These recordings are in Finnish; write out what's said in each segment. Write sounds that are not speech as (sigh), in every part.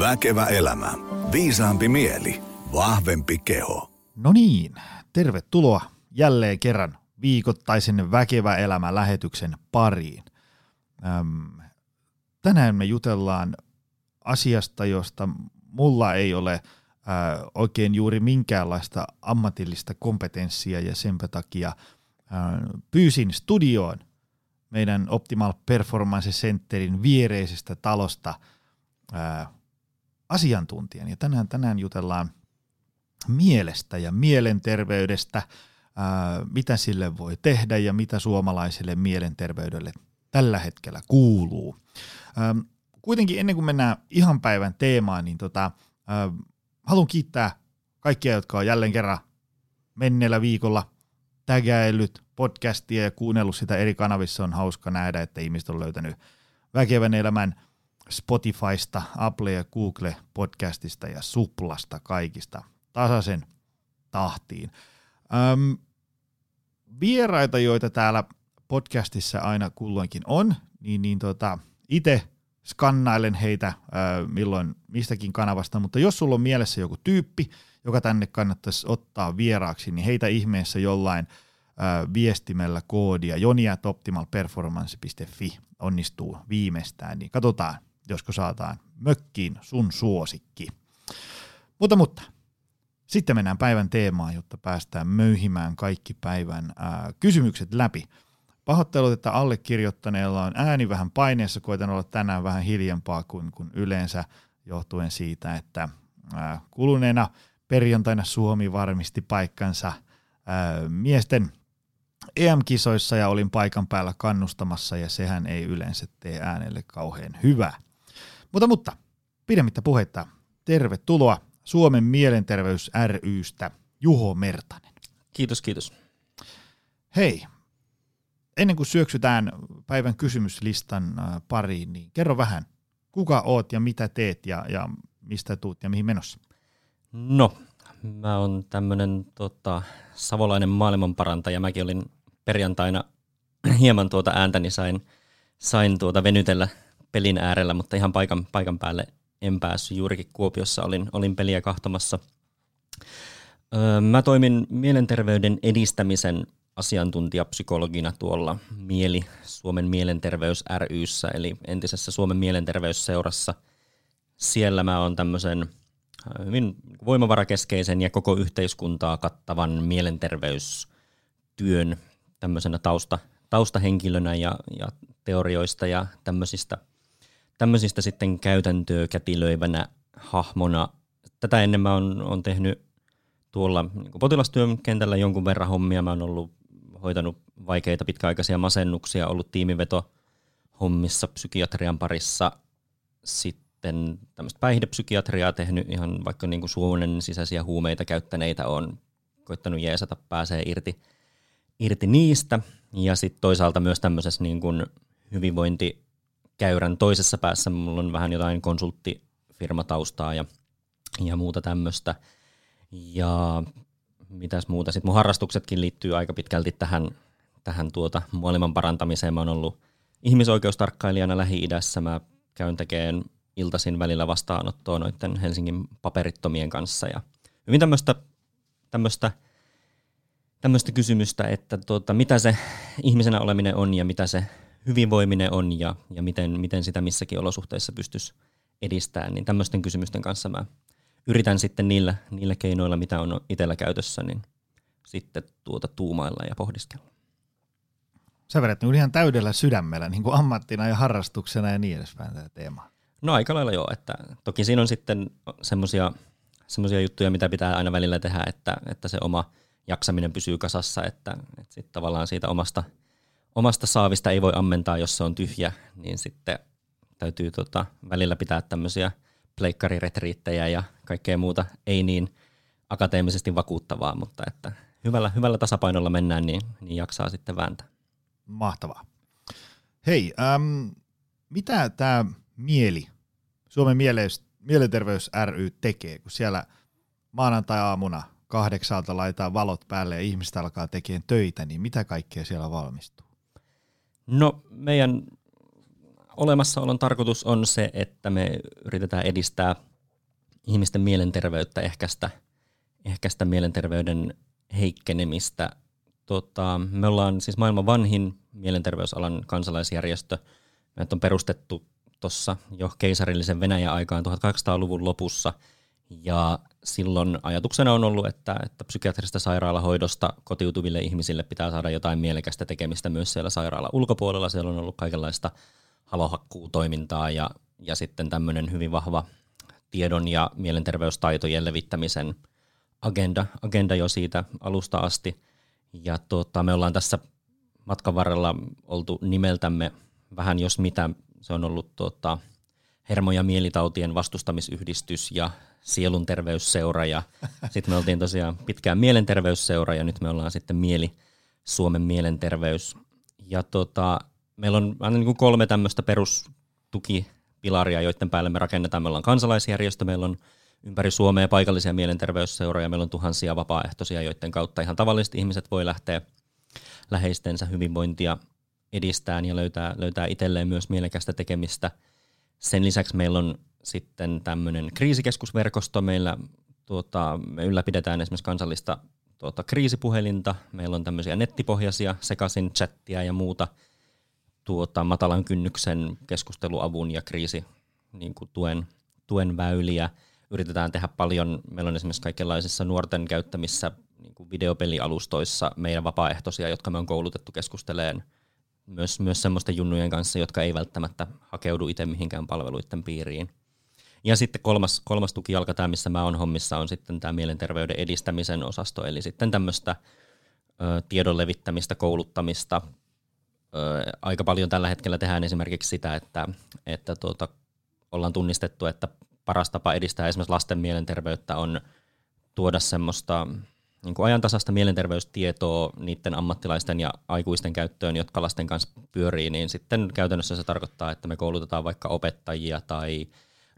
Väkevä elämä. Viisaampi mieli. Vahvempi keho. No niin, tervetuloa jälleen kerran viikoittaisen Väkevä elämä lähetyksen pariin. Öm, tänään me jutellaan asiasta, josta mulla ei ole ö, oikein juuri minkäänlaista ammatillista kompetenssia ja sen takia ö, pyysin studioon meidän Optimal Performance Centerin viereisestä talosta asiantuntijan. Ja tänään, tänään jutellaan mielestä ja mielenterveydestä, ää, mitä sille voi tehdä ja mitä suomalaiselle mielenterveydelle tällä hetkellä kuuluu. Ää, kuitenkin ennen kuin mennään ihan päivän teemaan, niin tota, ää, haluan kiittää kaikkia, jotka on jälleen kerran menneellä viikolla tägäillyt podcastia ja kuunnellut sitä eri kanavissa. On hauska nähdä, että ihmiset on löytänyt väkevän elämän – Spotifysta, Apple ja Google podcastista ja Suplasta kaikista tasaisen tahtiin. Öm, vieraita, joita täällä podcastissa aina kulloinkin on, niin, niin tota, itse skannailen heitä ö, milloin mistäkin kanavasta, mutta jos sulla on mielessä joku tyyppi, joka tänne kannattaisi ottaa vieraaksi, niin heitä ihmeessä jollain ö, viestimellä koodia joniatoptimalperformance.fi onnistuu viimeistään, niin katsotaan, josko saataan mökkiin sun suosikki. Mutta, mutta sitten mennään päivän teemaan, jotta päästään möyhimään kaikki päivän ää, kysymykset läpi. Pahoittelut, että allekirjoittaneella on ääni vähän paineessa, koitan olla tänään vähän hiljempaa kuin, kuin yleensä, johtuen siitä, että ää, kuluneena perjantaina Suomi varmisti paikkansa ää, miesten EM-kisoissa ja olin paikan päällä kannustamassa ja sehän ei yleensä tee äänelle kauhean hyvää. Mutta, mutta pidemmittä puhetta, tervetuloa Suomen mielenterveys rystä Juho Mertanen. Kiitos, kiitos. Hei, ennen kuin syöksytään päivän kysymyslistan äh, pariin, niin kerro vähän, kuka oot ja mitä teet ja, ja mistä tuut ja mihin menossa? No, mä oon tämmönen tota, savolainen maailmanparantaja. Mäkin olin perjantaina (clears throat) hieman tuota ääntäni sain, sain tuota venytellä pelin äärellä, mutta ihan paikan, paikan päälle en päässyt. Juurikin Kuopiossa olin, olin peliä kahtomassa. Öö, mä toimin mielenterveyden edistämisen asiantuntijapsykologina tuolla Mieli Suomen mielenterveys ryssä, eli entisessä Suomen mielenterveysseurassa. Siellä mä oon tämmöisen hyvin voimavarakeskeisen ja koko yhteiskuntaa kattavan mielenterveystyön tämmöisenä tausta, taustahenkilönä ja, ja teorioista ja tämmöisistä – tämmöisistä sitten käytäntöä kätilöivänä hahmona. Tätä ennen mä oon, oon tehnyt tuolla niin potilastyön kentällä jonkun verran hommia. Mä oon ollut hoitanut vaikeita pitkäaikaisia masennuksia, ollut tiimiveto hommissa psykiatrian parissa, sitten tämmöistä päihdepsykiatriaa tehnyt ihan vaikka niin kuin suonen sisäisiä huumeita käyttäneitä on koittanut jeesata, pääsee irti, irti niistä. Ja sitten toisaalta myös tämmöisessä niin kuin hyvinvointi käyrän toisessa päässä mulla on vähän jotain konsulttifirmataustaa ja, ja muuta tämmöistä. Ja mitäs muuta. Sitten mun harrastuksetkin liittyy aika pitkälti tähän, tähän tuota maailman parantamiseen. Mä oon ollut ihmisoikeustarkkailijana Lähi-idässä. Mä käyn tekemään iltaisin välillä vastaanottoa noiden Helsingin paperittomien kanssa. Ja hyvin tämmöistä, tämmöistä, tämmöistä kysymystä, että tuota, mitä se ihmisenä oleminen on ja mitä se hyvinvoiminen on ja, ja miten, miten sitä missäkin olosuhteissa pystyisi edistämään, niin tämmöisten kysymysten kanssa mä yritän sitten niillä, niillä keinoilla, mitä on itsellä käytössä, niin sitten tuota tuumailla ja pohdiskella. Sä vedät nyt ihan täydellä sydämellä niin kuin ammattina ja harrastuksena ja niin edespäin tämä teema. No aika lailla joo, että toki siinä on sitten semmoisia semmoisia juttuja, mitä pitää aina välillä tehdä, että, että se oma jaksaminen pysyy kasassa, että, että sitten tavallaan siitä omasta – omasta saavista ei voi ammentaa, jos se on tyhjä, niin sitten täytyy tota, välillä pitää tämmöisiä pleikkariretriittejä ja kaikkea muuta ei niin akateemisesti vakuuttavaa, mutta että hyvällä, hyvällä tasapainolla mennään, niin, niin jaksaa sitten vääntää. Mahtavaa. Hei, äm, mitä tämä mieli, Suomen mieleys, mielenterveys ry tekee, kun siellä maanantai-aamuna kahdeksalta laitetaan valot päälle ja ihmiset alkaa tekemään töitä, niin mitä kaikkea siellä valmistuu? No meidän olemassaolon tarkoitus on se, että me yritetään edistää ihmisten mielenterveyttä, ehkäistä, ehkäistä mielenterveyden heikkenemistä. Tota, me ollaan siis maailman vanhin mielenterveysalan kansalaisjärjestö. Meidät on perustettu tuossa jo keisarillisen Venäjän aikaan 1800-luvun lopussa – ja silloin ajatuksena on ollut, että, että psykiatrista sairaalahoidosta kotiutuville ihmisille pitää saada jotain mielekästä tekemistä myös siellä sairaala ulkopuolella. Siellä on ollut kaikenlaista halohakkuutoimintaa ja, ja sitten tämmöinen hyvin vahva tiedon ja mielenterveystaitojen levittämisen agenda, agenda jo siitä alusta asti. Ja tota, me ollaan tässä matkan varrella oltu nimeltämme vähän jos mitä. Se on ollut tota, hermo- ja mielitautien vastustamisyhdistys ja sielun terveysseura ja sitten me oltiin tosiaan pitkään mielenterveysseura ja nyt me ollaan sitten Mieli Suomen mielenterveys. Ja tota, meillä on aina niin kuin kolme tämmöistä perustukipilaria, joiden päälle me rakennetaan. Meillä on kansalaisjärjestö, meillä on ympäri Suomea paikallisia mielenterveysseuroja, meillä on tuhansia vapaaehtoisia, joiden kautta ihan tavalliset ihmiset voi lähteä läheistensä hyvinvointia edistään ja löytää, löytää itselleen myös mielekästä tekemistä. Sen lisäksi meillä on sitten tämmöinen kriisikeskusverkosto. Meillä tuota, me ylläpidetään esimerkiksi kansallista tuota, kriisipuhelinta. Meillä on tämmöisiä nettipohjaisia sekaisin chattia ja muuta tuota, matalan kynnyksen keskusteluavun ja kriisi niin kuin tuen, tuen väyliä. Yritetään tehdä paljon, meillä on esimerkiksi kaikenlaisissa nuorten käyttämissä niin kuin videopelialustoissa meidän vapaaehtoisia, jotka me on koulutettu keskusteleen myös, myös semmoisten junnujen kanssa, jotka ei välttämättä hakeudu itse mihinkään palveluiden piiriin. Ja sitten kolmas, kolmas tukijalka, tämä missä mä oon hommissa, on sitten tämä mielenterveyden edistämisen osasto, eli sitten tämmöistä tiedon levittämistä, kouluttamista. Ö, aika paljon tällä hetkellä tehdään esimerkiksi sitä, että, että tuota, ollaan tunnistettu, että paras tapa edistää esimerkiksi lasten mielenterveyttä on tuoda semmoista niin kuin ajantasasta mielenterveystietoa niiden ammattilaisten ja aikuisten käyttöön, jotka lasten kanssa pyörii, niin sitten käytännössä se tarkoittaa, että me koulutetaan vaikka opettajia tai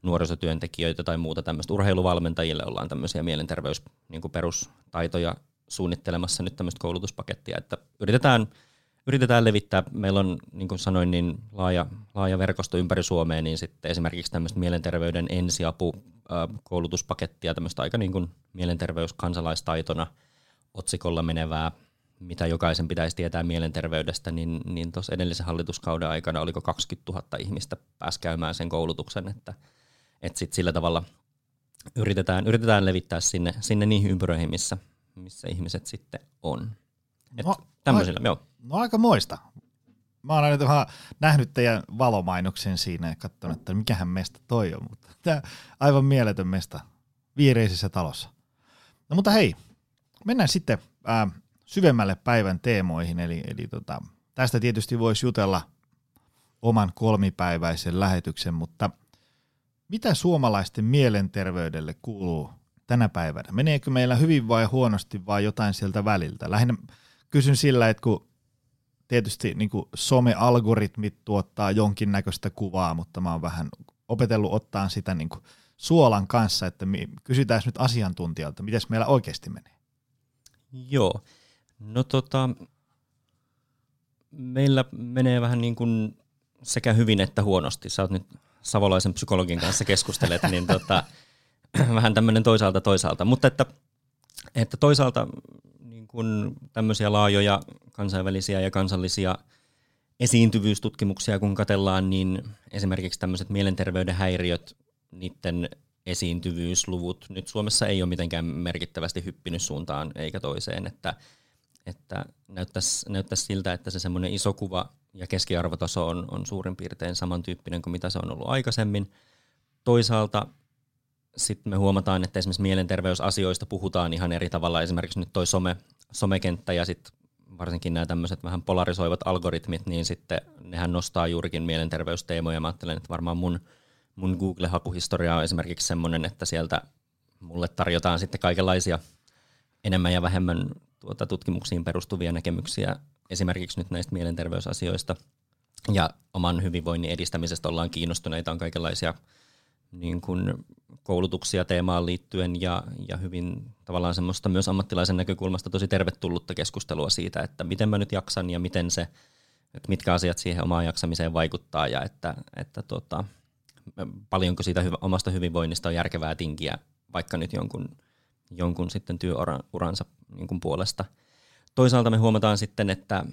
nuorisotyöntekijöitä tai muuta tämmöistä. Urheiluvalmentajille ollaan tämmöisiä mielenterveys niin perustaitoja suunnittelemassa nyt tämmöistä koulutuspakettia, että yritetään, yritetään levittää. Meillä on, niin kuin sanoin, niin laaja, laaja verkosto ympäri Suomea, niin sitten esimerkiksi tämmöistä mielenterveyden ensiapu koulutuspakettia, tämmöistä aika niin kuin mielenterveys kansalaistaitona otsikolla menevää, mitä jokaisen pitäisi tietää mielenterveydestä, niin, niin tuossa edellisen hallituskauden aikana oliko 20 000 ihmistä pääsi käymään sen koulutuksen, että – että sit sillä tavalla yritetään, yritetään levittää sinne, sinne niihin ympyröihin, missä, missä ihmiset sitten on. Et no, tämmöisillä, a, joo. No aika moista. Mä oon aina vähän nähnyt teidän valomainoksen siinä ja katsonut, että mikähän mestä toi on, mutta tämä aivan mieletön mesta viireisessä talossa. No mutta hei, mennään sitten ää, syvemmälle päivän teemoihin, eli, eli tota, tästä tietysti voisi jutella oman kolmipäiväisen lähetyksen, mutta – mitä suomalaisten mielenterveydelle kuuluu tänä päivänä? Meneekö meillä hyvin vai huonosti vai jotain sieltä väliltä? Lähinnä kysyn sillä, että kun tietysti niin kuin some-algoritmit tuottaa jonkinnäköistä kuvaa, mutta mä oon vähän opetellut ottaa sitä niin kuin suolan kanssa, että kysytään nyt asiantuntijalta, miten meillä oikeasti menee. Joo, no tota, meillä menee vähän niin kuin sekä hyvin että huonosti. Sä oot nyt savolaisen psykologin kanssa keskustelet, niin tota, (clears throat) vähän tämmöinen toisaalta toisaalta. Mutta että, että toisaalta niin kun tämmöisiä laajoja kansainvälisiä ja kansallisia esiintyvyystutkimuksia kun katellaan, niin esimerkiksi tämmöiset mielenterveyden häiriöt, niiden esiintyvyysluvut nyt Suomessa ei ole mitenkään merkittävästi hyppinyt suuntaan eikä toiseen, että, että näyttäisi, näyttäisi siltä, että se semmoinen iso kuva ja keskiarvotaso on, on suurin piirtein samantyyppinen kuin mitä se on ollut aikaisemmin. Toisaalta sitten me huomataan, että esimerkiksi mielenterveysasioista puhutaan ihan eri tavalla. Esimerkiksi nyt toi some, somekenttä ja sitten varsinkin nämä tämmöiset vähän polarisoivat algoritmit, niin sitten nehän nostaa juurikin mielenterveysteemoja. Mä ajattelen, että varmaan mun, mun Google-hakuhistoria on esimerkiksi semmoinen, että sieltä mulle tarjotaan sitten kaikenlaisia enemmän ja vähemmän tuota, tutkimuksiin perustuvia näkemyksiä esimerkiksi nyt näistä mielenterveysasioista ja oman hyvinvoinnin edistämisestä ollaan kiinnostuneita, on kaikenlaisia niin kuin koulutuksia teemaan liittyen ja, ja hyvin tavallaan semmoista myös ammattilaisen näkökulmasta tosi tervetullutta keskustelua siitä, että miten mä nyt jaksan ja miten se, että mitkä asiat siihen omaan jaksamiseen vaikuttaa ja että, että tota, paljonko siitä omasta hyvinvoinnista on järkevää tinkiä vaikka nyt jonkun, jonkun sitten työuransa niin kuin puolesta. Toisaalta me huomataan sitten, että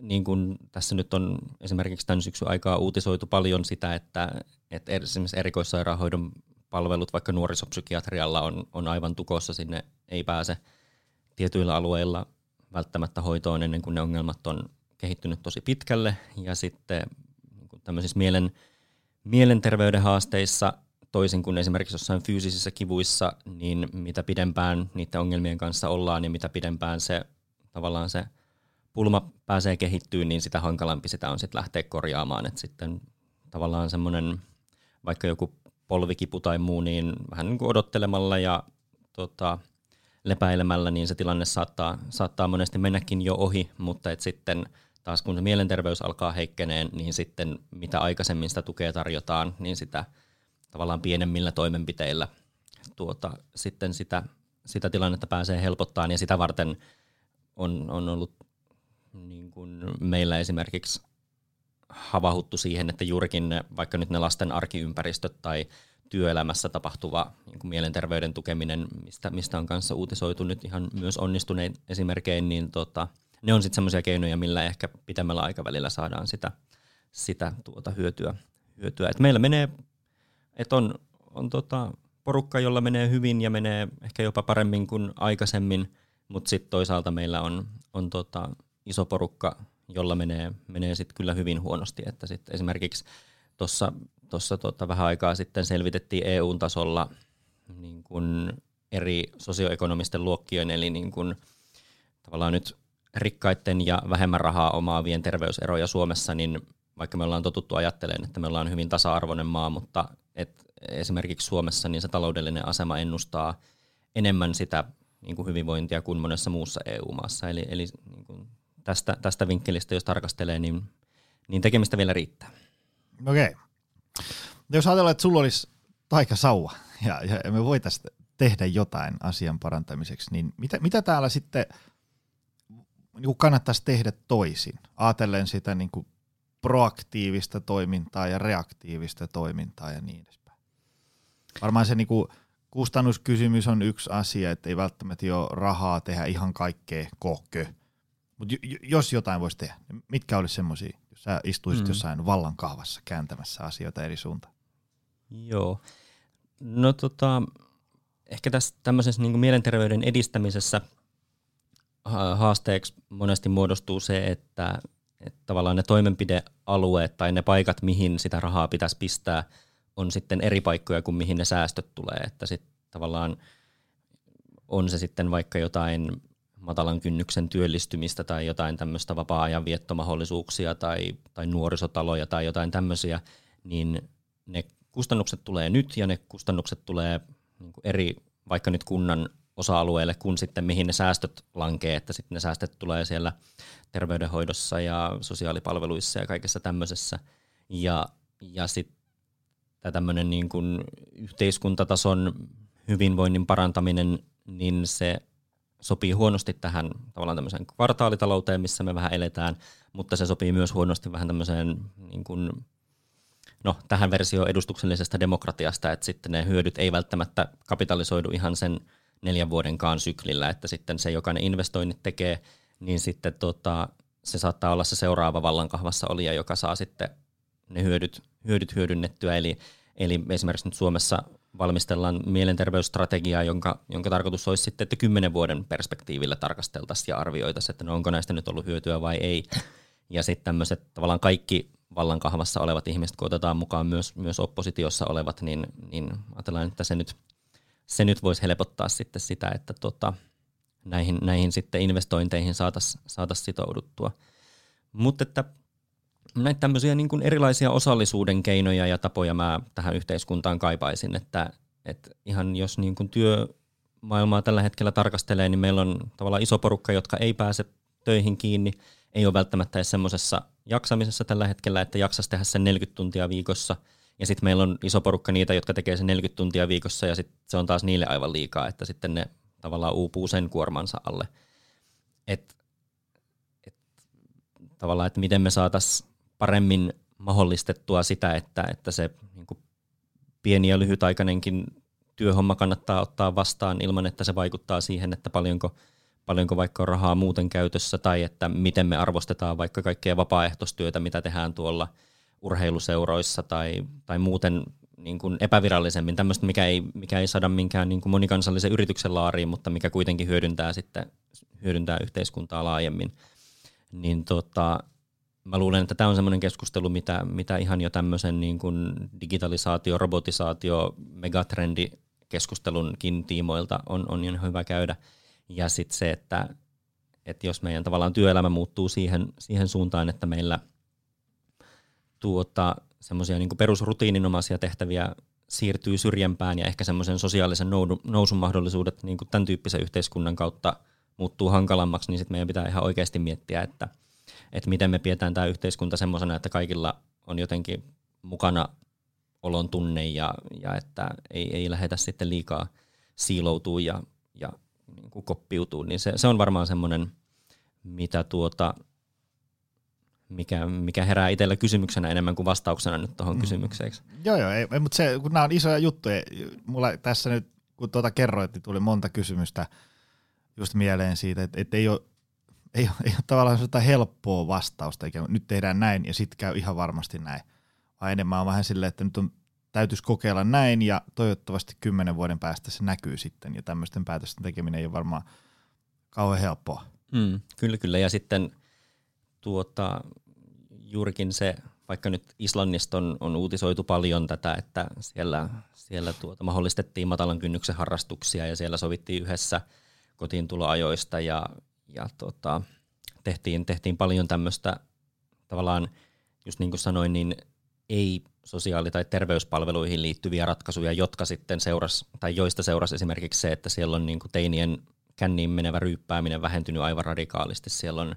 niin kuin tässä nyt on esimerkiksi tämän syksyn aikaa uutisoitu paljon sitä, että, että esimerkiksi erikoissairaanhoidon palvelut vaikka nuorisopsykiatrialla on, on aivan tukossa, sinne ei pääse tietyillä alueilla välttämättä hoitoon ennen kuin ne ongelmat on kehittynyt tosi pitkälle. Ja sitten niin tämmöisissä mielen, mielenterveyden haasteissa, toisin kuin esimerkiksi jossain fyysisissä kivuissa, niin mitä pidempään niiden ongelmien kanssa ollaan ja mitä pidempään se tavallaan se pulma pääsee kehittyyn, niin sitä hankalampi sitä on sitten lähteä korjaamaan. Et sitten tavallaan semmoinen vaikka joku polvikipu tai muu, niin vähän niin kuin odottelemalla ja tota, lepäilemällä, niin se tilanne saattaa, saattaa monesti mennäkin jo ohi, mutta et sitten taas kun se mielenterveys alkaa heikkeneen, niin sitten mitä aikaisemmin sitä tukea tarjotaan, niin sitä tavallaan pienemmillä toimenpiteillä tuota, sitten sitä, sitä tilannetta pääsee helpottaa ja sitä varten on, on ollut niin kuin meillä esimerkiksi havahuttu siihen, että juurikin ne, vaikka nyt ne lasten arkiympäristöt tai työelämässä tapahtuva niin kuin mielenterveyden tukeminen, mistä, mistä on kanssa uutisoitu nyt ihan myös onnistunein esimerkkein, niin tota, ne on sitten semmoisia keinoja, millä ehkä pitemmällä aikavälillä saadaan sitä, sitä tuota hyötyä. hyötyä. Et meillä menee, että on, on tota porukka, jolla menee hyvin ja menee ehkä jopa paremmin kuin aikaisemmin, mutta sitten toisaalta meillä on, on tota iso porukka, jolla menee, menee sitten kyllä hyvin huonosti. Että sit esimerkiksi tuossa tossa tota vähän aikaa sitten selvitettiin EU-tasolla niin kun eri sosioekonomisten luokkien, eli niin kun, tavallaan nyt rikkaiden ja vähemmän rahaa omaavien terveyseroja Suomessa, niin vaikka me ollaan totuttu ajattelemaan, että me ollaan hyvin tasa-arvoinen maa, mutta et esimerkiksi Suomessa niin se taloudellinen asema ennustaa enemmän sitä niin kuin hyvinvointia kuin monessa muussa EU-maassa. Eli, eli niin kuin tästä, tästä vinkkelistä, jos tarkastelee, niin, niin tekemistä vielä riittää. Okei. Okay. Jos ajatellaan, että sulla olisi taikasauva ja, ja me voitaisiin tehdä jotain asian parantamiseksi, niin mitä, mitä täällä sitten niin kuin kannattaisi tehdä toisin? Aatellen sitä niin kuin proaktiivista toimintaa ja reaktiivista toimintaa ja niin edespäin. Varmaan se niin kuin kustannuskysymys on yksi asia, että ei välttämättä ole rahaa tehdä ihan kaikkea kokö. Mutta jos jotain voisi tehdä, niin mitkä olisi semmoisia, jos sä istuisit mm. jossain vallankahvassa kääntämässä asioita eri suuntaan? Joo. No tota, ehkä tässä tämmöisessä niin mielenterveyden edistämisessä haasteeksi monesti muodostuu se, että, että tavallaan ne toimenpidealueet tai ne paikat, mihin sitä rahaa pitäisi pistää, on sitten eri paikkoja kuin mihin ne säästöt tulee. Että sitten tavallaan on se sitten vaikka jotain matalan kynnyksen työllistymistä tai jotain tämmöistä vapaa-ajan viettomahdollisuuksia tai, tai nuorisotaloja tai jotain tämmöisiä, niin ne kustannukset tulee nyt ja ne kustannukset tulee niin eri, vaikka nyt kunnan osa-alueelle, kun sitten mihin ne säästöt lankee, että sitten ne säästöt tulee siellä terveydenhoidossa ja sosiaalipalveluissa ja kaikessa tämmöisessä. Ja, ja sitten tämmöinen niin kuin yhteiskuntatason hyvinvoinnin parantaminen, niin se sopii huonosti tähän tavallaan tämmöiseen kvartaalitalouteen, missä me vähän eletään, mutta se sopii myös huonosti vähän tämmöiseen niin kuin, no, tähän versioon edustuksellisesta demokratiasta, että sitten ne hyödyt ei välttämättä kapitalisoidu ihan sen neljän vuodenkaan syklillä, että sitten se, joka ne investoinnit tekee, niin sitten tota, se saattaa olla se seuraava vallankahvassa olija, joka saa sitten ne hyödyt, hyödyt hyödynnettyä. Eli, eli esimerkiksi nyt Suomessa valmistellaan mielenterveysstrategiaa, jonka, jonka tarkoitus olisi sitten, että kymmenen vuoden perspektiivillä tarkasteltaisiin ja arvioitaisiin, että no onko näistä nyt ollut hyötyä vai ei. Ja sitten tämmöiset tavallaan kaikki vallankahvassa olevat ihmiset, kun otetaan mukaan myös, myös oppositiossa olevat, niin, niin ajatellaan, että se nyt, se nyt voisi helpottaa sitten sitä, että tota, näihin, näihin sitten investointeihin saataisiin saatais sitouduttua. Mutta että näitä tämmöisiä niin kuin erilaisia osallisuuden keinoja ja tapoja mä tähän yhteiskuntaan kaipaisin, että, että ihan jos niin kuin työmaailmaa tällä hetkellä tarkastelee, niin meillä on tavallaan iso porukka, jotka ei pääse töihin kiinni, ei ole välttämättä edes semmoisessa jaksamisessa tällä hetkellä, että jaksaisi tehdä sen 40 tuntia viikossa, ja sitten meillä on iso porukka niitä, jotka tekee sen 40 tuntia viikossa, ja sitten se on taas niille aivan liikaa, että sitten ne tavallaan uupuu sen kuormansa alle. Et, et, tavallaan, että miten me saataisiin paremmin mahdollistettua sitä, että, että se niin kuin pieni ja lyhytaikainenkin työhomma kannattaa ottaa vastaan ilman, että se vaikuttaa siihen, että paljonko, paljonko vaikka on rahaa muuten käytössä tai että miten me arvostetaan vaikka kaikkea vapaaehtoistyötä, mitä tehdään tuolla urheiluseuroissa tai, tai muuten niin kuin epävirallisemmin, tämmöistä, mikä ei, mikä ei saada minkään niin kuin monikansallisen yrityksen laariin, mutta mikä kuitenkin hyödyntää, sitten, hyödyntää yhteiskuntaa laajemmin. Niin tota, mä luulen, että tämä on semmoinen keskustelu, mitä, mitä ihan jo tämmöisen niin kuin digitalisaatio, robotisaatio, megatrendi keskustelunkin tiimoilta on, on ihan hyvä käydä. Ja sitten se, että, että jos meidän tavallaan työelämä muuttuu siihen, siihen suuntaan, että meillä tuota, semmoisia niin perusrutiininomaisia tehtäviä siirtyy syrjempään ja ehkä semmoisen sosiaalisen nousun mahdollisuudet niin kuin tämän tyyppisen yhteiskunnan kautta muuttuu hankalammaksi, niin sitten meidän pitää ihan oikeasti miettiä, että, että miten me pidetään tämä yhteiskunta semmoisena, että kaikilla on jotenkin mukana olon tunne ja, ja että ei, ei lähdetä sitten liikaa siiloutuu ja, ja niin kuin koppiutuu, niin se, se on varmaan semmoinen, mitä tuota, mikä, mikä herää itsellä kysymyksenä enemmän kuin vastauksena nyt tuohon mm. kysymykseen. Joo, joo, ei, mutta se, kun nämä on isoja juttuja, mulla tässä nyt, kun tuota kerroit, niin tuli monta kysymystä just mieleen siitä, että, että ei, ole, ei, ei ole tavallaan sitä helppoa vastausta, eikä nyt tehdään näin ja sitten käy ihan varmasti näin. Vaan enemmän on vähän silleen, että nyt on, täytyisi kokeilla näin ja toivottavasti kymmenen vuoden päästä se näkyy sitten ja tämmöisten päätösten tekeminen ei ole varmaan kauhean helppoa. Mm, kyllä, kyllä. Ja sitten tuota, juurikin se, vaikka nyt Islannista on, on uutisoitu paljon tätä, että siellä, siellä tuota, mahdollistettiin matalan kynnyksen harrastuksia ja siellä sovittiin yhdessä kotiin tuloajoista ja, ja tota, tehtiin, tehtiin paljon tämmöistä tavallaan, just niin kuin sanoin, niin ei sosiaali- tai terveyspalveluihin liittyviä ratkaisuja, jotka sitten seuras, tai joista seurasi esimerkiksi se, että siellä on niin kuin teinien känniin menevä ryyppääminen vähentynyt aivan radikaalisti. Siellä on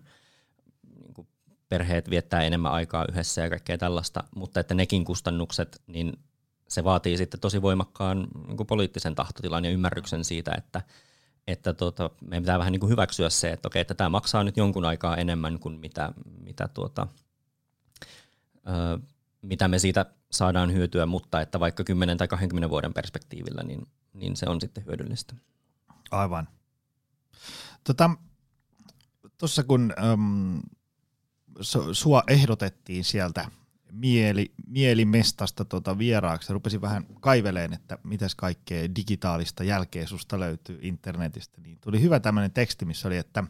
perheet viettää enemmän aikaa yhdessä ja kaikkea tällaista, mutta että nekin kustannukset, niin se vaatii sitten tosi voimakkaan niin kuin poliittisen tahtotilan ja ymmärryksen siitä, että, että tota, meidän pitää vähän niin kuin hyväksyä se, että okei, että tämä maksaa nyt jonkun aikaa enemmän kuin mitä, mitä, tuota, ö, mitä me siitä saadaan hyötyä, mutta että vaikka 10 tai 20 vuoden perspektiivillä, niin, niin se on sitten hyödyllistä. Aivan. Tuossa tota, kun äm, sua ehdotettiin sieltä mieli, mielimestasta tota vieraaksi. Rupesin vähän kaiveleen, että mitäs kaikkea digitaalista jälkeä susta löytyy internetistä. Niin tuli hyvä tämmöinen teksti, missä oli, että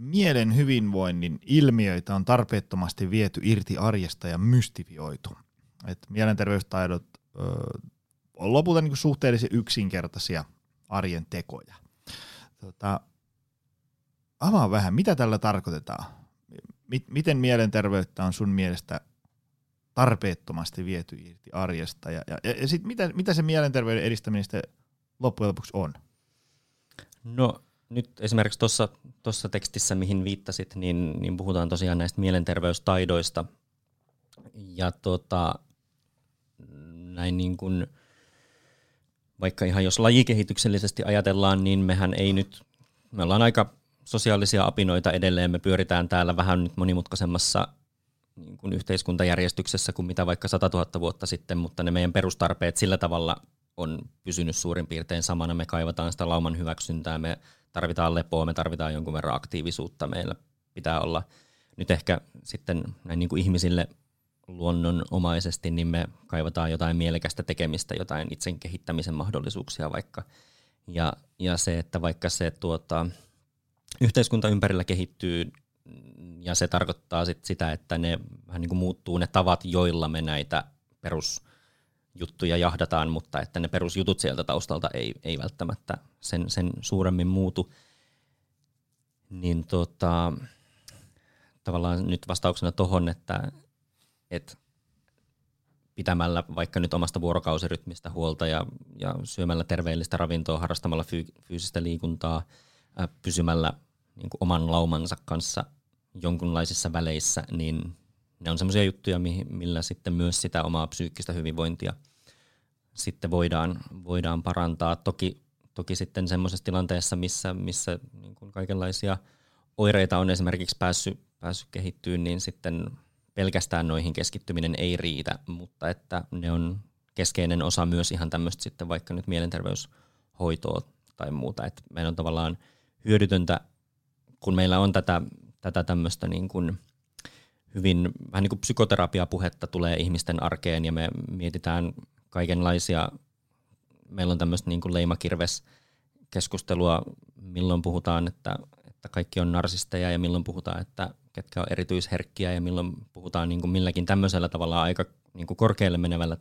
mielen hyvinvoinnin ilmiöitä on tarpeettomasti viety irti arjesta ja mystifioitu. Et mielenterveystaidot ö, on lopulta niin suhteellisen yksinkertaisia arjen tekoja. Tota, avaa vähän, mitä tällä tarkoitetaan? miten mielenterveyttä on sun mielestä tarpeettomasti viety irti arjesta ja, ja, ja sit mitä, mitä se mielenterveyden edistäminen sitten loppujen lopuksi on? No nyt esimerkiksi tuossa tekstissä, mihin viittasit, niin, niin puhutaan tosiaan näistä mielenterveystaidoista. Ja tota, näin niin kuin, vaikka ihan jos lajikehityksellisesti ajatellaan, niin mehän ei nyt, me ollaan aika sosiaalisia apinoita edelleen. Me pyöritään täällä vähän nyt monimutkaisemmassa niin kuin yhteiskuntajärjestyksessä kuin mitä vaikka 100 000 vuotta sitten, mutta ne meidän perustarpeet sillä tavalla on pysynyt suurin piirtein samana. Me kaivataan sitä lauman hyväksyntää, me tarvitaan lepoa, me tarvitaan jonkun verran aktiivisuutta. Meillä pitää olla nyt ehkä sitten näin niin kuin ihmisille luonnonomaisesti, niin me kaivataan jotain mielekästä tekemistä, jotain itsen kehittämisen mahdollisuuksia vaikka. Ja, ja se, että vaikka se tuota, yhteiskunta ympärillä kehittyy ja se tarkoittaa sit sitä, että ne vähän niin kuin muuttuu ne tavat, joilla me näitä perusjuttuja jahdataan, mutta että ne perusjutut sieltä taustalta ei, ei välttämättä sen, sen suuremmin muutu. Niin tota, tavallaan nyt vastauksena tuohon, että, että pitämällä vaikka nyt omasta vuorokausirytmistä huolta ja, ja syömällä terveellistä ravintoa, harrastamalla fyysistä liikuntaa – pysymällä niin kuin oman laumansa kanssa jonkunlaisissa väleissä, niin ne on semmoisia juttuja, millä sitten myös sitä omaa psyykkistä hyvinvointia sitten voidaan, voidaan parantaa. Toki, toki sitten semmoisessa tilanteessa, missä, missä niin kuin kaikenlaisia oireita on esimerkiksi päässyt, päässyt kehittyyn, niin sitten pelkästään noihin keskittyminen ei riitä, mutta että ne on keskeinen osa myös ihan tämmöistä sitten vaikka nyt mielenterveyshoitoa tai muuta. Et meidän on tavallaan hyödytöntä, kun meillä on tätä, tätä tämmöistä niin kuin hyvin vähän niin kuin psykoterapiapuhetta tulee ihmisten arkeen ja me mietitään kaikenlaisia, meillä on tämmöistä niin kuin leimakirves keskustelua, milloin puhutaan, että, että kaikki on narsisteja ja milloin puhutaan, että ketkä on erityisherkkiä ja milloin puhutaan niin kuin milläkin tämmöisellä tavalla aika niin kuin korkealle menevällä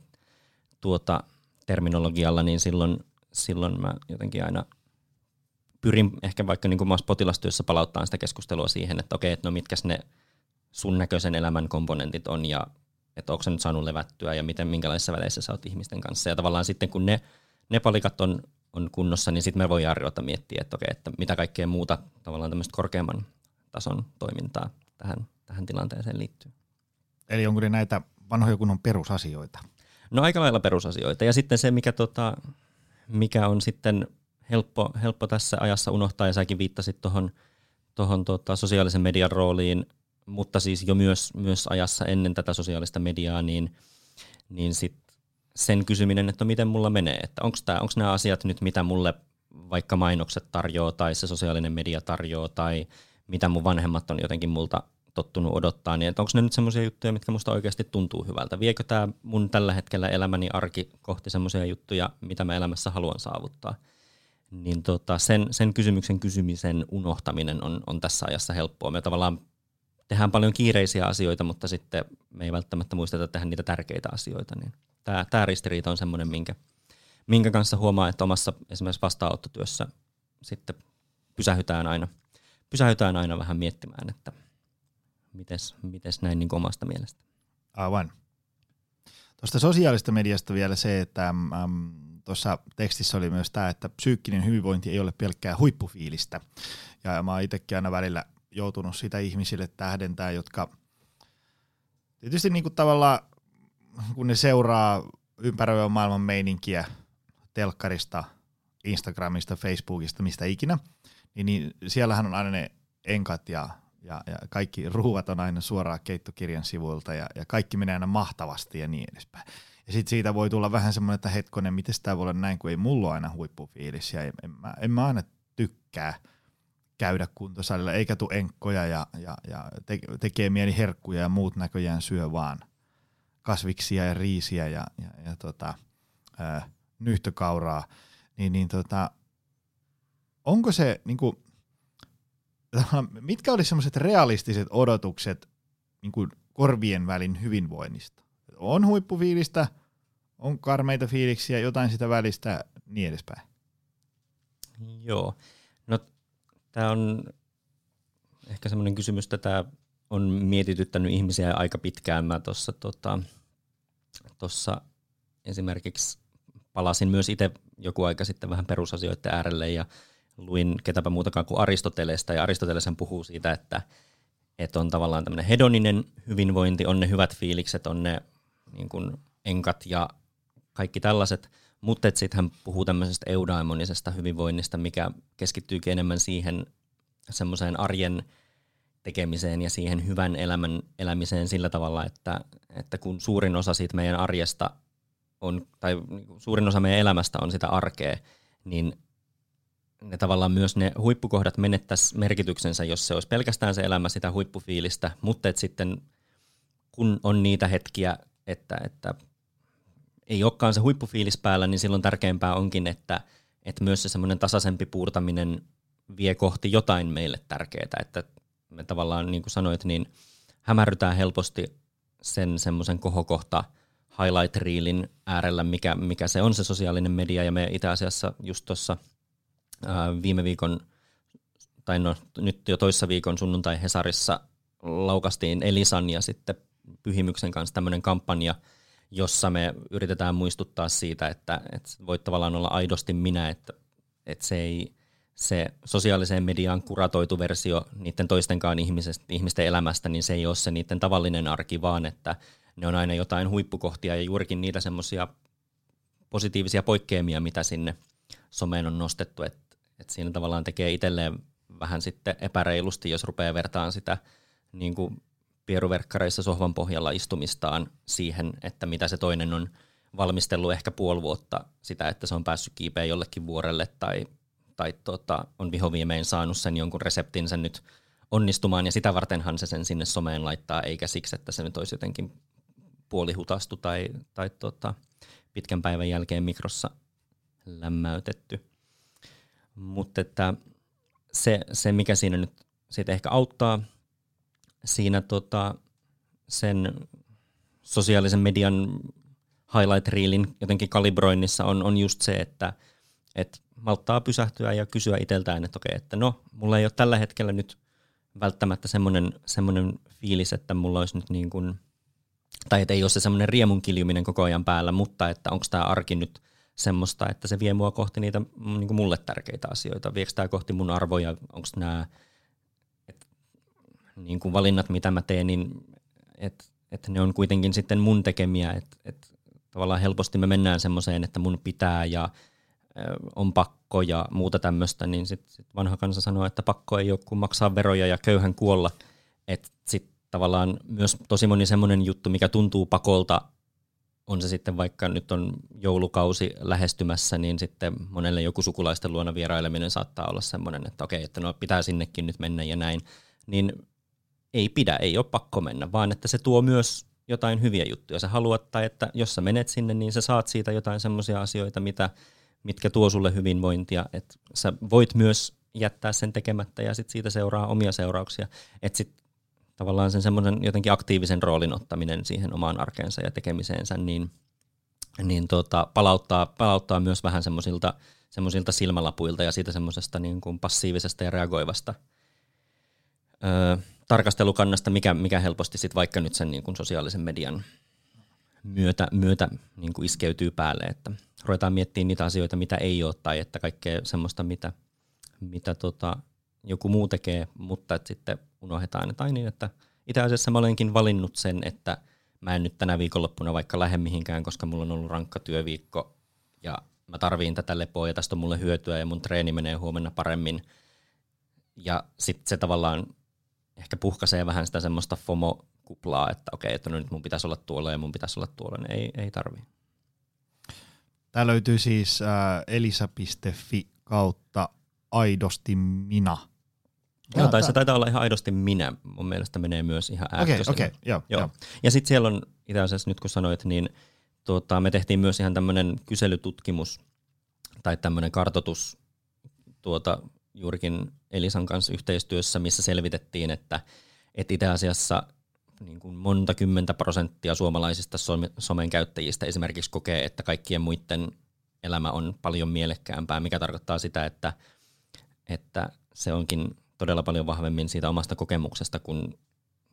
tuota terminologialla, niin silloin, silloin mä jotenkin aina pyrin ehkä vaikka niin kuin potilastyössä palauttaa sitä keskustelua siihen, että okei, että no mitkäs ne sun näköisen elämän komponentit on ja että onko se nyt saanut levättyä ja miten, minkälaisissa väleissä sä oot ihmisten kanssa. Ja tavallaan sitten kun ne, ne palikat on, on kunnossa, niin sitten me voidaan ruveta miettiä, että okei, että mitä kaikkea muuta tavallaan tämmöistä korkeamman tason toimintaa tähän, tähän tilanteeseen liittyy. Eli onko ne näitä vanhoja kunnon perusasioita? No aika lailla perusasioita. Ja sitten se, mikä, tota, mikä on sitten helppo, helppo tässä ajassa unohtaa, ja säkin viittasit tuohon tohon, tota, sosiaalisen median rooliin, mutta siis jo myös, myös ajassa ennen tätä sosiaalista mediaa, niin, niin sit sen kysyminen, että miten mulla menee, että onko nämä asiat nyt, mitä mulle vaikka mainokset tarjoaa tai se sosiaalinen media tarjoaa tai mitä mun vanhemmat on jotenkin multa tottunut odottaa, niin onko ne nyt semmoisia juttuja, mitkä musta oikeasti tuntuu hyvältä? Viekö tämä mun tällä hetkellä elämäni arki kohti semmoisia juttuja, mitä mä elämässä haluan saavuttaa? Niin tota, sen, sen kysymyksen kysymisen unohtaminen on, on tässä ajassa helppoa. Me tavallaan tehdään paljon kiireisiä asioita, mutta sitten me ei välttämättä muisteta tehdä niitä tärkeitä asioita. Niin tämä, tämä ristiriita on semmoinen, minkä, minkä kanssa huomaa, että omassa esimerkiksi vastaanottotyössä sitten pysähytään aina, pysähytään aina vähän miettimään, että mites, mites näin niin omasta mielestä. Aivan. Tuosta sosiaalista mediasta vielä se, että äm, tuossa tekstissä oli myös tämä, että psyykkinen hyvinvointi ei ole pelkkää huippufiilistä. Ja mä oon itsekin aina välillä joutunut sitä ihmisille tähdentää, jotka tietysti niin kuin tavallaan, kun ne seuraa ympäröivän maailman meininkiä telkkarista, Instagramista, Facebookista, mistä ikinä, niin, niin siellähän on aina ne enkat ja, ja, ja kaikki ruuvat on aina suoraan keittokirjan sivuilta ja, ja kaikki menee aina mahtavasti ja niin edespäin. Ja sitten siitä voi tulla vähän semmoinen, että hetkonen, miten tämä voi olla näin, kun ei mulla ole aina huippufiilis ja en, en, mä, en mä aina tykkää – käydä kuntosalilla, eikä tule enkkoja ja, ja, ja te, tekee mieli herkkuja ja muut näköjään syö vaan kasviksia ja riisiä ja, ja, ja tota, ää, nyhtökauraa, niin, niin tota, onko se, niin kuin, mitkä olisi semmoiset realistiset odotukset niin kuin korvien välin hyvinvoinnista? On huippufiilistä, on karmeita fiiliksiä, jotain sitä välistä, niin edespäin. Joo. No Tämä on ehkä semmoinen kysymys, että tämä on mietityttänyt ihmisiä aika pitkään. Mä tuossa tota, tossa esimerkiksi palasin myös itse joku aika sitten vähän perusasioiden äärelle ja luin ketäpä muutakaan kuin Aristotelesta. Ja Aristotelesen puhuu siitä, että, että on tavallaan tämmöinen hedoninen hyvinvointi, on ne hyvät fiilikset, on ne niin kuin enkat ja kaikki tällaiset – mutta sitten hän puhuu tämmöisestä eudaimonisesta hyvinvoinnista, mikä keskittyykin enemmän siihen semmoiseen arjen tekemiseen ja siihen hyvän elämän elämiseen sillä tavalla, että, että kun suurin osa siitä meidän arjesta on, tai niinku suurin osa meidän elämästä on sitä arkea, niin ne tavallaan myös ne huippukohdat menettäisi merkityksensä, jos se olisi pelkästään se elämä sitä huippufiilistä, mutta sitten kun on niitä hetkiä, että, että ei olekaan se huippufiilis päällä, niin silloin tärkeämpää onkin, että, että myös se semmoinen tasaisempi puurtaminen vie kohti jotain meille tärkeää, että me tavallaan, niin kuin sanoit, niin hämärrytään helposti sen semmoisen kohokohta highlight reelin äärellä, mikä, mikä se on se sosiaalinen media, ja me itse asiassa just tuossa viime viikon, tai no nyt jo toissa viikon sunnuntai Hesarissa laukastiin Elisan ja sitten Pyhimyksen kanssa tämmöinen kampanja, jossa me yritetään muistuttaa siitä, että, että voit tavallaan olla aidosti minä, että, että se ei se sosiaaliseen mediaan kuratoitu versio niiden toistenkaan ihmisten elämästä, niin se ei ole se niiden tavallinen arki, vaan että ne on aina jotain huippukohtia ja juurikin niitä semmoisia positiivisia poikkeamia, mitä sinne someen on nostettu, että, että siinä tavallaan tekee itselleen vähän sitten epäreilusti, jos rupeaa vertaan sitä niin kuin pieruverkkareissa sohvan pohjalla istumistaan siihen, että mitä se toinen on valmistellut ehkä puoli vuotta sitä, että se on päässyt kiipeen jollekin vuorelle tai, tai tota, on vihoviimein saanut sen jonkun reseptin sen nyt onnistumaan ja sitä vartenhan se sen sinne someen laittaa, eikä siksi, että se nyt olisi jotenkin puolihutastu tai, tai tota, pitkän päivän jälkeen mikrossa lämmäytetty. Mutta että se, se, mikä siinä nyt sitten ehkä auttaa siinä tota, sen sosiaalisen median highlight reelin jotenkin kalibroinnissa on, on just se, että et malttaa pysähtyä ja kysyä itseltään, että okei, että no, mulla ei ole tällä hetkellä nyt välttämättä semmoinen, semmoinen fiilis, että mulla olisi nyt niin kuin, tai että ei ole se semmoinen riemun kiljuminen koko ajan päällä, mutta että onko tämä arki nyt semmoista, että se vie mua kohti niitä niin kuin mulle tärkeitä asioita, viekö tämä kohti mun arvoja, onko nämä niin kuin valinnat, mitä mä teen, niin että et ne on kuitenkin sitten mun tekemiä, että et tavallaan helposti me mennään semmoiseen, että mun pitää ja on pakko ja muuta tämmöistä, niin sitten sit vanha kansa sanoo, että pakko ei ole kuin maksaa veroja ja köyhän kuolla. Että sitten tavallaan myös tosi moni semmoinen juttu, mikä tuntuu pakolta, on se sitten vaikka nyt on joulukausi lähestymässä, niin sitten monelle joku sukulaisten luona vieraileminen saattaa olla semmoinen, että okei, että no pitää sinnekin nyt mennä ja näin. Niin ei pidä, ei ole pakko mennä, vaan että se tuo myös jotain hyviä juttuja. Sä haluat, tai että jos sä menet sinne, niin sä saat siitä jotain semmoisia asioita, mitä, mitkä tuo sulle hyvinvointia. Että sä voit myös jättää sen tekemättä ja sit siitä seuraa omia seurauksia. Että sit tavallaan sen semmoisen jotenkin aktiivisen roolin ottaminen siihen omaan arkeensa ja tekemiseensä, niin, niin tota, palauttaa, palauttaa myös vähän semmoisilta semmoisilta silmälapuilta ja siitä semmoisesta niin kuin passiivisesta ja reagoivasta öö, tarkastelukannasta, mikä, mikä helposti sit vaikka nyt sen niin kuin sosiaalisen median myötä, myötä niin kuin iskeytyy päälle, että ruvetaan miettimään niitä asioita, mitä ei ole, tai että kaikkea semmoista, mitä, mitä tota, joku muu tekee, mutta että sitten unohdetaan, että niin, että itse asiassa mä olenkin valinnut sen, että mä en nyt tänä viikonloppuna vaikka lähde mihinkään, koska mulla on ollut rankka työviikko ja mä tarviin tätä lepoa ja tästä on mulle hyötyä ja mun treeni menee huomenna paremmin. Ja sitten se tavallaan ehkä puhkaisee vähän sitä semmoista FOMO-kuplaa, että okei, että no nyt mun pitäisi olla tuolla ja mun pitäisi olla tuolla, niin ei, ei tarvi. Tämä löytyy siis äh, elisa.fi kautta aidosti minä. Joo, tai se taitaa olla ihan aidosti minä. Mun mielestä menee myös ihan Okei, okay, okay, joo, joo. joo. Ja sitten siellä on itse asiassa nyt kun sanoit, niin tuota, me tehtiin myös ihan tämmöinen kyselytutkimus tai tämmöinen kartotus tuota, juurikin Elisan kanssa yhteistyössä, missä selvitettiin, että, että itse asiassa niin kuin monta kymmentä prosenttia suomalaisista somen käyttäjistä esimerkiksi kokee, että kaikkien muiden elämä on paljon mielekkäämpää, mikä tarkoittaa sitä, että, että se onkin todella paljon vahvemmin siitä omasta kokemuksesta kun,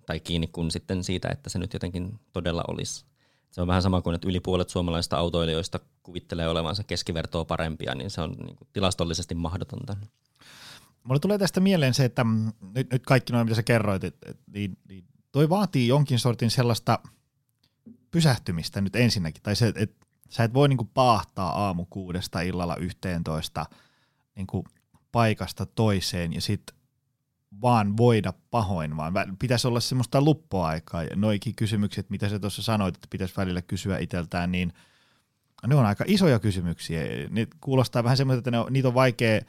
tai kiinni kuin sitten siitä, että se nyt jotenkin todella olisi. Se on vähän sama kuin, että yli puolet suomalaisista autoilijoista kuvittelee olevansa keskivertoa parempia, niin se on niin kuin tilastollisesti mahdotonta. Mulle tulee tästä mieleen se, että nyt, nyt kaikki noin, mitä sä kerroit, että, että niin, niin toi vaatii jonkin sortin sellaista pysähtymistä nyt ensinnäkin. Tai se, että sä et voi niinku paahtaa aamu kuudesta illalla yhteentoista niinku paikasta toiseen ja sitten vaan voida pahoin, vaan pitäisi olla semmoista luppoaikaa. Ja noikin kysymykset, mitä sä tuossa sanoit, että pitäisi välillä kysyä itseltään, niin ne on aika isoja kysymyksiä. Ne kuulostaa vähän semmoista, että ne on, niitä on vaikea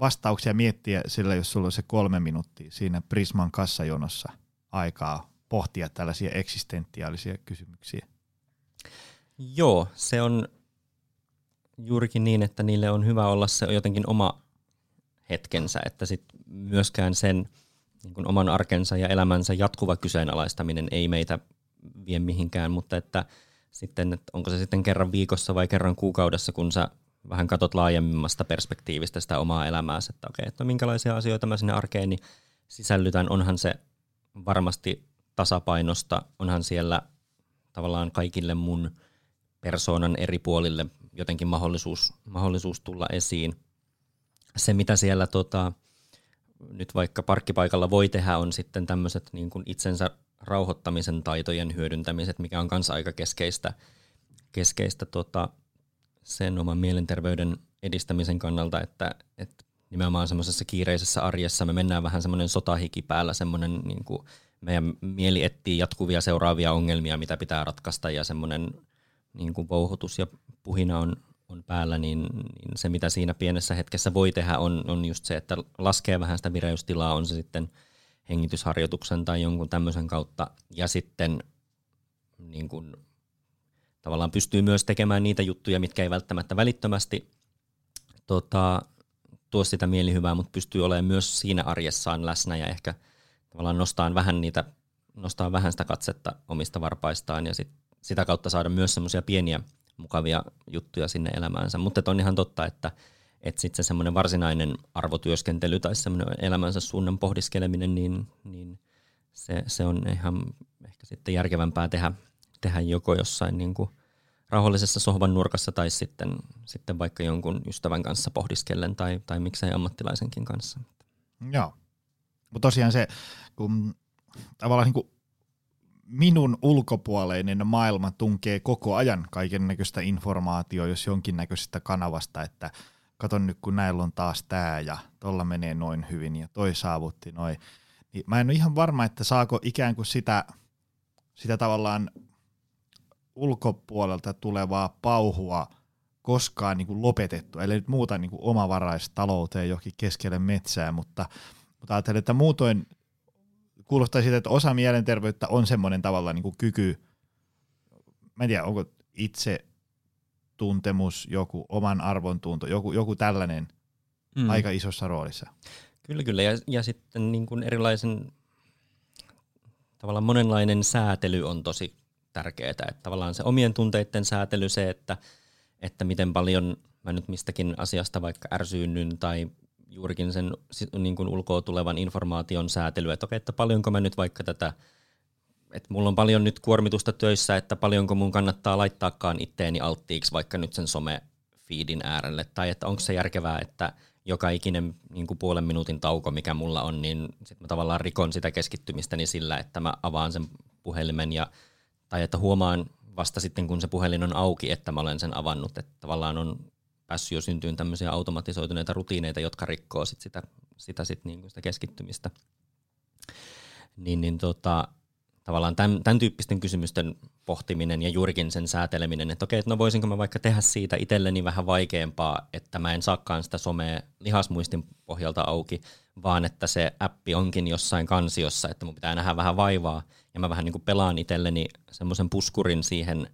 vastauksia miettiä sillä, jos sulla on se kolme minuuttia siinä Prisman kassajonossa aikaa pohtia tällaisia eksistentiaalisia kysymyksiä. Joo, se on juurikin niin, että niille on hyvä olla se jotenkin oma hetkensä, että sit myöskään sen niin kuin oman arkensa ja elämänsä jatkuva kyseenalaistaminen ei meitä vie mihinkään, mutta että sitten, että onko se sitten kerran viikossa vai kerran kuukaudessa, kun sä vähän katot laajemmasta perspektiivistä sitä omaa elämääsi, että okei, että minkälaisia asioita mä sinne arkeeni sisällytän, onhan se varmasti tasapainosta, onhan siellä tavallaan kaikille mun persoonan eri puolille jotenkin mahdollisuus, mahdollisuus tulla esiin. Se, mitä siellä tota, nyt vaikka parkkipaikalla voi tehdä, on sitten tämmöiset niin kuin itsensä rauhoittamisen taitojen hyödyntämiset, mikä on kanssa aika keskeistä, keskeistä tota, sen oman mielenterveyden edistämisen kannalta, että, että nimenomaan semmoisessa kiireisessä arjessa me mennään vähän semmoinen sotahiki päällä, semmoinen niin kuin meidän mieli etsii jatkuvia seuraavia ongelmia, mitä pitää ratkaista ja semmoinen niin kuin vouhotus ja puhina on, on päällä, niin, niin se mitä siinä pienessä hetkessä voi tehdä on, on just se, että laskee vähän sitä vireystilaa, on se sitten hengitysharjoituksen tai jonkun tämmöisen kautta, ja sitten niin kuin, tavallaan pystyy myös tekemään niitä juttuja, mitkä ei välttämättä välittömästi tota, tuo sitä mielihyvää, mutta pystyy olemaan myös siinä arjessaan läsnä ja ehkä tavallaan nostaa vähän niitä, nostaa vähän sitä katsetta omista varpaistaan ja sit, sitä kautta saada myös semmoisia pieniä mukavia juttuja sinne elämäänsä. Mutta on ihan totta, että että sitten se semmoinen varsinainen arvotyöskentely tai semmoinen elämänsä suunnan pohdiskeleminen, niin, niin se, se on ihan ehkä sitten järkevämpää tehdä, tehdä joko jossain niin kuin rauhallisessa sohvan nurkassa tai sitten, sitten vaikka jonkun ystävän kanssa pohdiskellen tai, tai miksei ammattilaisenkin kanssa. Joo. Mutta tosiaan se, kun tavallaan niin kuin minun ulkopuoleinen maailma tunkee koko ajan kaiken näköistä informaatiota, jos jonkinnäköisestä kanavasta, että katon nyt kun näillä on taas tämä ja tuolla menee noin hyvin ja toi saavutti noin. Niin mä en ole ihan varma, että saako ikään kuin sitä, sitä tavallaan ulkopuolelta tulevaa pauhua koskaan niin kuin lopetettu, eli nyt muuta niin kuin omavaraistalouteen johonkin keskelle metsää, mutta, mutta ajattelen, että muutoin kuulostaa siitä, että osa mielenterveyttä on semmoinen tavalla niin kuin kyky, mä en tiedä, onko itse tuntemus, joku oman arvon tunto, joku, joku tällainen mm. aika isossa roolissa. Kyllä, kyllä. Ja, ja sitten niin kuin erilaisen, tavallaan monenlainen säätely on tosi tärkeää. Että tavallaan se omien tunteiden säätely, se, että, että miten paljon mä nyt mistäkin asiasta vaikka ärsyynny tai juurikin sen niin kuin ulkoa tulevan informaation säätely, että okei, että paljonko mä nyt vaikka tätä, että mulla on paljon nyt kuormitusta töissä, että paljonko mun kannattaa laittaakaan itteeni alttiiksi vaikka nyt sen some feedin äärelle, tai että onko se järkevää, että joka ikinen niin kuin puolen minuutin tauko, mikä mulla on, niin sitten mä tavallaan rikon sitä keskittymistäni sillä, että mä avaan sen puhelimen ja tai että huomaan vasta sitten, kun se puhelin on auki, että mä olen sen avannut, että tavallaan on päässyt jo syntyyn tämmöisiä automatisoituneita rutiineita, jotka rikkoo sit sitä, sitä, sit niinku sitä keskittymistä. Niin, niin tota, tavallaan tämän, tämän tyyppisten kysymysten pohtiminen ja juurikin sen sääteleminen, että okei, että no voisinko mä vaikka tehdä siitä itselleni vähän vaikeampaa, että mä en saakaan sitä somea lihasmuistin pohjalta auki, vaan että se appi onkin jossain kansiossa, että mun pitää nähdä vähän vaivaa. Ja mä vähän niin kuin pelaan itselleni semmoisen puskurin siihen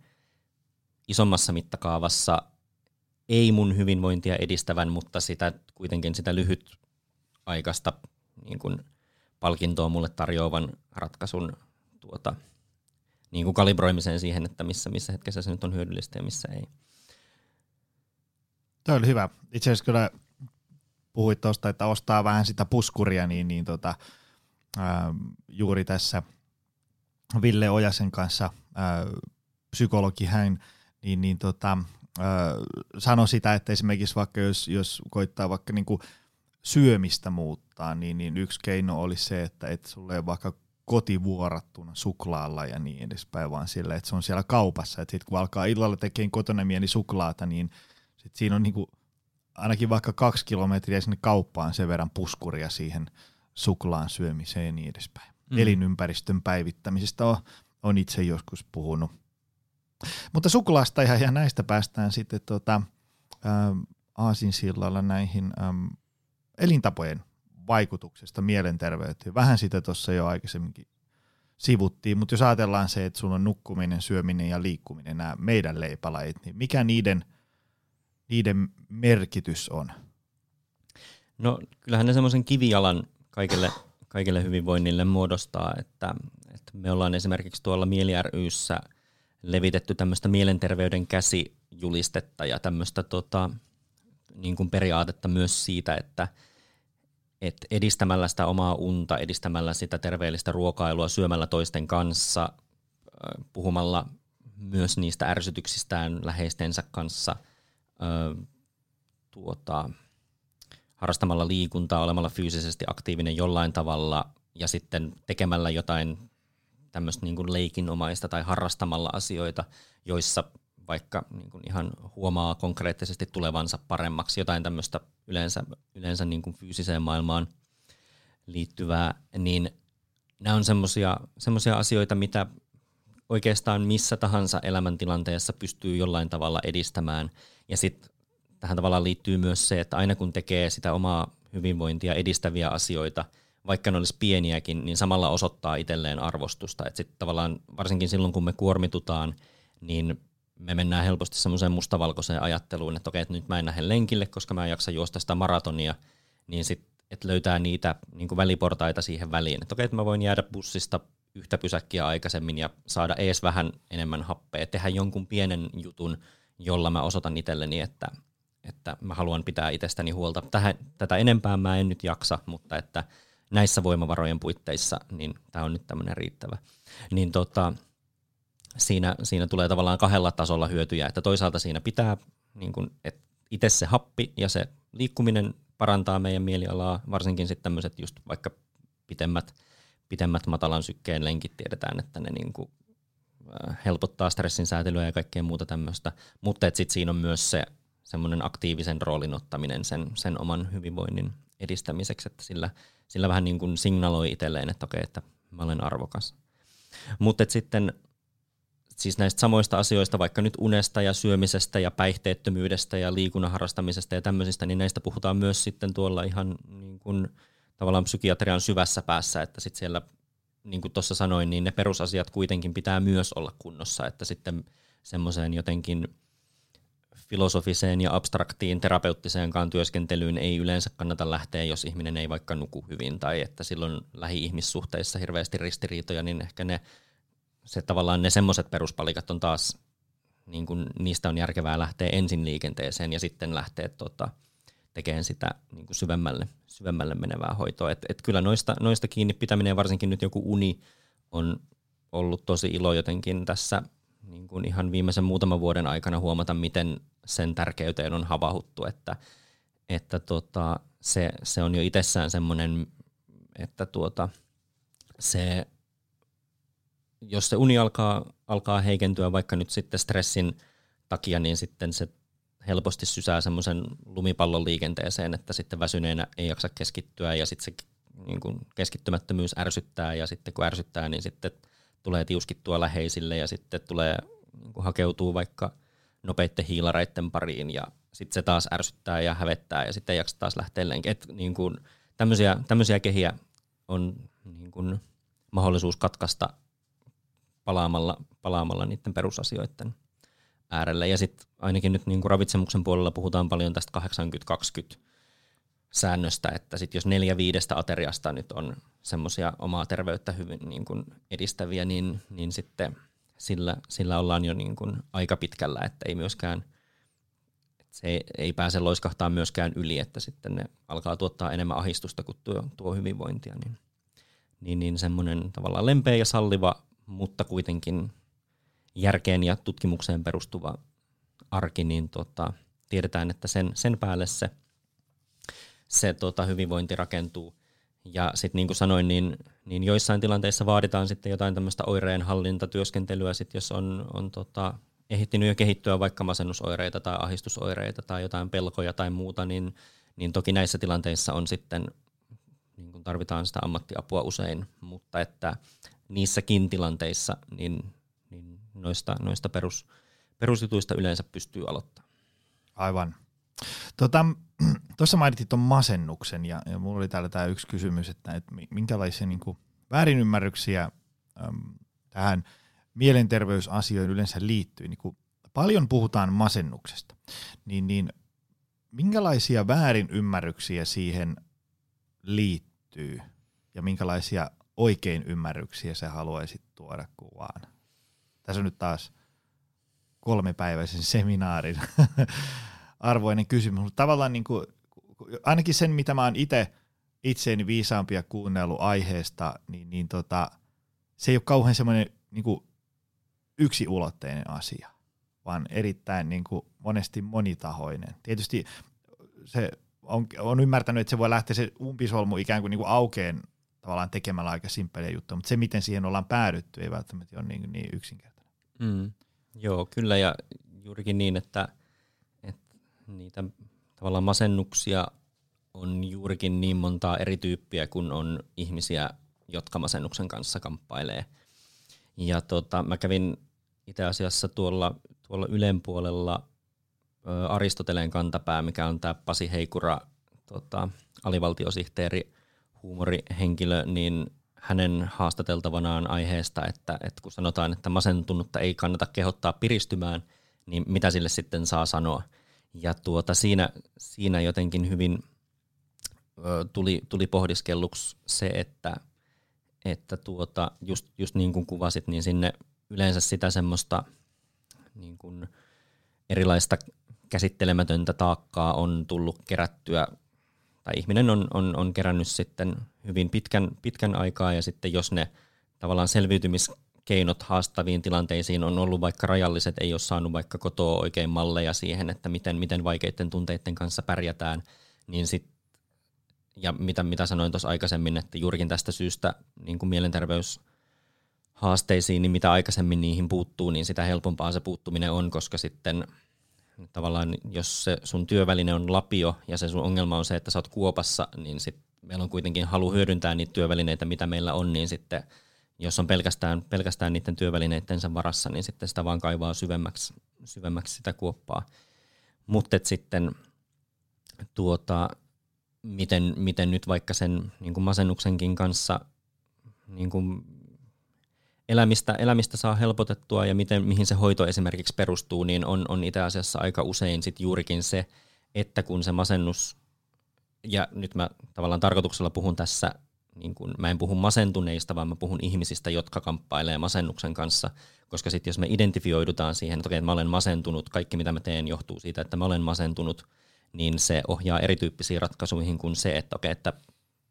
isommassa mittakaavassa ei mun hyvinvointia edistävän, mutta sitä kuitenkin sitä lyhyt aikaista niin kuin palkintoa mulle tarjoavan ratkaisun tuota, niin kuin kalibroimiseen siihen, että missä, missä hetkessä se nyt on hyödyllistä ja missä ei. Tämä oli hyvä. Itse asiassa kyllä puhuit tuosta, että ostaa vähän sitä puskuria, niin, niin tota, ää, juuri tässä Ville Ojasen kanssa, ää, psykologi hän, niin, niin tota, ää, sanoi sitä, että esimerkiksi vaikka jos, jos koittaa vaikka niinku syömistä muuttaa, niin, niin yksi keino olisi se, että et sulle vaikka kotivuorattuna suklaalla ja niin edespäin, vaan sillä, että se on siellä kaupassa. Että sitten kun alkaa illalla tekemään kotona mieli suklaata, niin sit siinä on niinku ainakin vaikka kaksi kilometriä sinne kauppaan sen verran puskuria siihen suklaan syömiseen ja niin edespäin. Mm. Elinympäristön päivittämisestä on, on itse joskus puhunut. Mutta suklaasta ja, ja näistä päästään sitten tota, ähm, aasinsillalla näihin ähm, elintapojen vaikutuksesta mielenterveyteen. Vähän sitä tuossa jo aikaisemminkin sivuttiin, mutta jos ajatellaan se, että sulla on nukkuminen, syöminen ja liikkuminen, nämä meidän leipälajit, niin mikä niiden, niiden merkitys on? No kyllähän ne semmoisen kivijalan kaikille, kaikille hyvinvoinnille muodostaa, että, että me ollaan esimerkiksi tuolla Mieli ryssä levitetty tämmöistä mielenterveyden käsijulistetta ja tämmöistä tota, niin kuin periaatetta myös siitä, että – että edistämällä sitä omaa unta, edistämällä sitä terveellistä ruokailua, syömällä toisten kanssa, puhumalla myös niistä ärsytyksistään läheistensä kanssa, tuota, harrastamalla liikuntaa, olemalla fyysisesti aktiivinen jollain tavalla ja sitten tekemällä jotain tämmöistä niin kuin leikinomaista tai harrastamalla asioita, joissa vaikka niin kuin ihan huomaa konkreettisesti tulevansa paremmaksi, jotain tämmöistä yleensä, yleensä niin kuin fyysiseen maailmaan liittyvää, niin nämä on semmoisia asioita, mitä oikeastaan missä tahansa elämäntilanteessa pystyy jollain tavalla edistämään. Ja sitten tähän tavallaan liittyy myös se, että aina kun tekee sitä omaa hyvinvointia edistäviä asioita, vaikka ne olisi pieniäkin, niin samalla osoittaa itselleen arvostusta. Että sitten tavallaan varsinkin silloin, kun me kuormitutaan, niin me mennään helposti semmoiseen mustavalkoiseen ajatteluun, että okei, että nyt mä en lähde lenkille, koska mä en jaksa juosta sitä maratonia, niin sitten että löytää niitä niin kuin väliportaita siihen väliin. Että okei, että mä voin jäädä bussista yhtä pysäkkiä aikaisemmin ja saada ees vähän enemmän happea, tehdä jonkun pienen jutun, jolla mä osoitan itselleni, että, että mä haluan pitää itsestäni huolta. Tähän, tätä enempää mä en nyt jaksa, mutta että näissä voimavarojen puitteissa, niin tämä on nyt tämmöinen riittävä. Niin tota, siinä, siinä tulee tavallaan kahdella tasolla hyötyjä, että toisaalta siinä pitää niin kun, että itse se happi ja se liikkuminen parantaa meidän mielialaa, varsinkin sitten tämmöiset just vaikka pitemmät, pitemmät matalan sykkeen lenkit tiedetään, että ne niin kuin helpottaa stressin säätelyä ja kaikkea muuta tämmöistä, mutta sitten siinä on myös se semmoinen aktiivisen roolin ottaminen sen, sen oman hyvinvoinnin edistämiseksi, että sillä, sillä vähän niin kuin signaloi itselleen, että okei, että mä olen arvokas. Mutta sitten siis näistä samoista asioista, vaikka nyt unesta ja syömisestä ja päihteettömyydestä ja liikunnan harrastamisesta ja tämmöisistä, niin näistä puhutaan myös sitten tuolla ihan niin kuin, tavallaan psykiatrian syvässä päässä, että sitten siellä, niin kuin tuossa sanoin, niin ne perusasiat kuitenkin pitää myös olla kunnossa, että sitten semmoiseen jotenkin filosofiseen ja abstraktiin terapeuttiseenkaan työskentelyyn ei yleensä kannata lähteä, jos ihminen ei vaikka nuku hyvin tai että silloin lähi-ihmissuhteissa hirveästi ristiriitoja, niin ehkä ne se tavallaan ne semmoiset peruspalikat on taas, niin kun niistä on järkevää lähteä ensin liikenteeseen ja sitten lähteä tota, tekemään sitä niin kuin syvemmälle, syvemmälle menevää hoitoa. Et, et kyllä noista, noista kiinni pitäminen varsinkin nyt joku uni on ollut tosi ilo jotenkin tässä niin kuin ihan viimeisen muutaman vuoden aikana huomata, miten sen tärkeyteen on havahuttu, että, että tota, se, se on jo itsessään semmoinen, että tuota, se jos se uni alkaa, alkaa heikentyä vaikka nyt sitten stressin takia, niin sitten se helposti sysää semmoisen lumipallon liikenteeseen, että sitten väsyneenä ei jaksa keskittyä ja sitten se niin kuin keskittymättömyys ärsyttää ja sitten kun ärsyttää, niin sitten tulee tiuskittua läheisille ja sitten tulee niin kuin hakeutuu vaikka nopeitten hiilareiden pariin ja sitten se taas ärsyttää ja hävettää ja sitten ei jaksa taas lähteä lenkin. niin kuin, tämmöisiä, tämmöisiä kehiä on niin kuin mahdollisuus katkaista palaamalla, palaamalla niiden perusasioiden äärelle. Ja sitten ainakin nyt niin kuin ravitsemuksen puolella puhutaan paljon tästä 80-20 säännöstä, että sit jos neljä viidestä ateriasta nyt on semmoisia omaa terveyttä hyvin niin kuin edistäviä, niin, niin sitten sillä, sillä ollaan jo niin kuin aika pitkällä, että ei myöskään se ei, ei pääse loiskahtaa myöskään yli, että sitten ne alkaa tuottaa enemmän ahistusta kuin tuo, tuo hyvinvointia. Niin, niin, niin semmoinen tavallaan lempeä ja salliva mutta kuitenkin järkeen ja tutkimukseen perustuva arki, niin tota, tiedetään, että sen, sen päälle se, se tota, hyvinvointi rakentuu. Ja sitten niin kuin sanoin, niin, niin joissain tilanteissa vaaditaan sitten jotain tämmöistä oireenhallintatyöskentelyä, sit jos on, on tota, ehittynyt jo kehittyä vaikka masennusoireita tai ahdistusoireita tai jotain pelkoja tai muuta, niin, niin toki näissä tilanteissa on sitten, niin kuin tarvitaan sitä ammattiapua usein, mutta että niissäkin tilanteissa niin, niin noista, noista perus, perusjutuista yleensä pystyy aloittamaan. Aivan. Tuota, (clears throat) tuossa mainitsit tuon masennuksen ja, ja mulla oli täällä tämä yksi kysymys, että, että minkälaisia niin kuin, väärinymmärryksiä äm, tähän mielenterveysasioihin yleensä liittyy. Niin paljon puhutaan masennuksesta, niin, niin minkälaisia väärinymmärryksiä siihen liittyy ja minkälaisia oikein ymmärryksiä sä haluaisit tuoda kuvaan? Tässä on nyt taas kolmepäiväisen seminaarin (laughs) arvoinen kysymys, mutta tavallaan niin kuin, ainakin sen, mitä mä oon itse itseeni viisaampia kuunnellut aiheesta, niin, niin tota, se ei ole kauhean semmoinen niin yksiulotteinen asia, vaan erittäin niin kuin monesti monitahoinen. Tietysti se on, on ymmärtänyt, että se voi lähteä se umpisolmu ikään kuin, niin kuin aukeen tavallaan tekemällä aika simppeliä juttuja, mutta se, miten siihen ollaan päädytty, ei välttämättä ole niin, niin yksinkertainen. Mm. Joo, kyllä ja juurikin niin, että, että niitä tavallaan masennuksia on juurikin niin montaa eri tyyppiä, kun on ihmisiä, jotka masennuksen kanssa kamppailee. Ja tota, mä kävin itse asiassa tuolla, tuolla Ylen puolella Aristoteleen kantapää, mikä on tämä Pasi Heikura, tota, alivaltiosihteeri, huumorihenkilö, niin hänen haastateltavanaan aiheesta, että, että kun sanotaan, että masentunutta ei kannata kehottaa piristymään, niin mitä sille sitten saa sanoa. Ja tuota, siinä, siinä jotenkin hyvin ö, tuli, tuli pohdiskelluksi se, että, että tuota, just, just niin kuin kuvasit, niin sinne yleensä sitä semmoista niin kuin erilaista käsittelemätöntä taakkaa on tullut kerättyä, tai ihminen on, on, on kerännyt sitten hyvin pitkän, pitkän aikaa, ja sitten jos ne tavallaan selviytymiskeinot haastaviin tilanteisiin on ollut vaikka rajalliset, ei ole saanut vaikka kotoa oikein malleja siihen, että miten, miten vaikeiden tunteiden kanssa pärjätään, niin sit, ja mitä, mitä sanoin tuossa aikaisemmin, että juurikin tästä syystä niin kuin mielenterveys haasteisiin, niin mitä aikaisemmin niihin puuttuu, niin sitä helpompaa se puuttuminen on, koska sitten tavallaan jos se sun työväline on lapio ja se sun ongelma on se, että sä oot kuopassa, niin sit meillä on kuitenkin halu hyödyntää niitä työvälineitä, mitä meillä on, niin sitten jos on pelkästään, pelkästään niiden työvälineittensä varassa, niin sitten sitä vaan kaivaa syvemmäksi, syvemmäksi sitä kuoppaa. Mutta sitten tuota, miten, miten nyt vaikka sen niin kuin masennuksenkin kanssa niin kuin elämistä, elämistä saa helpotettua ja miten, mihin se hoito esimerkiksi perustuu, niin on, on itse asiassa aika usein sit juurikin se, että kun se masennus, ja nyt mä tavallaan tarkoituksella puhun tässä, niin kun, mä en puhu masentuneista, vaan mä puhun ihmisistä, jotka kamppailee masennuksen kanssa, koska sitten jos me identifioidutaan siihen, että okei, mä olen masentunut, kaikki mitä mä teen johtuu siitä, että mä olen masentunut, niin se ohjaa erityyppisiin ratkaisuihin kuin se, että okei, että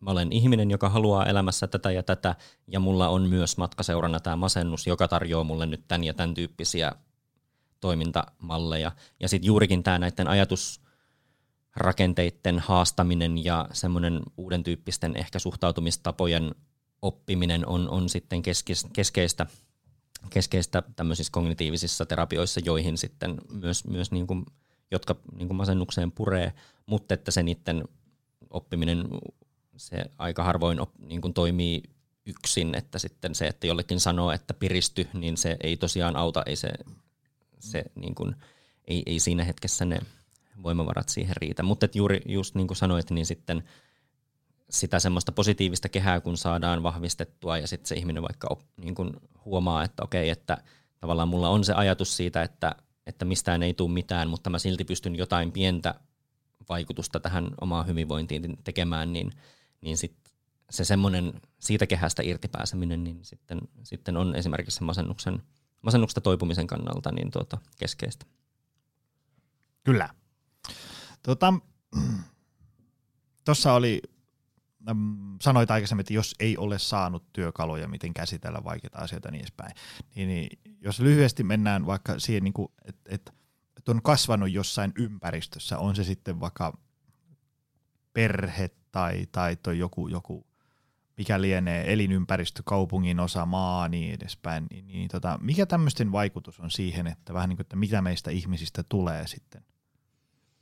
mä olen ihminen, joka haluaa elämässä tätä ja tätä, ja mulla on myös matkaseurana tämä masennus, joka tarjoaa mulle nyt tämän ja tämän tyyppisiä toimintamalleja. Ja sitten juurikin tämä näiden ajatusrakenteiden haastaminen ja semmoinen uuden tyyppisten ehkä suhtautumistapojen oppiminen on, on sitten keskeistä, keskeistä tämmöisissä kognitiivisissa terapioissa, joihin sitten myös, myös niin kuin, jotka niin kuin masennukseen puree, mutta että se niiden oppiminen se aika harvoin op, niin kuin toimii yksin, että sitten se, että jollekin sanoo, että piristy, niin se ei tosiaan auta, ei se, se niin kuin, ei, ei siinä hetkessä ne voimavarat siihen riitä. Mutta juuri just niin kuin sanoit, niin sitten sitä semmoista positiivista kehää, kun saadaan vahvistettua ja sitten se ihminen vaikka op, niin kuin huomaa, että okei, että tavallaan mulla on se ajatus siitä, että, että mistään ei tule mitään, mutta mä silti pystyn jotain pientä vaikutusta tähän omaan hyvinvointiin tekemään, niin niin sit se semmoinen siitä kehästä irtipääseminen niin sitten, sitten on esimerkiksi sen masennuksen, masennuksesta toipumisen kannalta niin tuota, keskeistä. Kyllä. Tuota, (clears throat) tuossa oli, sanoit aikaisemmin, että jos ei ole saanut työkaluja, miten käsitellä vaikeita asioita niin edespäin, niin, niin jos lyhyesti mennään vaikka siihen, niin että et, et on kasvanut jossain ympäristössä, on se sitten vaikka perhe tai, tai toi joku, joku, mikä lienee elinympäristö, kaupungin osa, maa niin edespäin, niin, niin tota, mikä tämmöisten vaikutus on siihen, että vähän niin kuin, että mitä meistä ihmisistä tulee sitten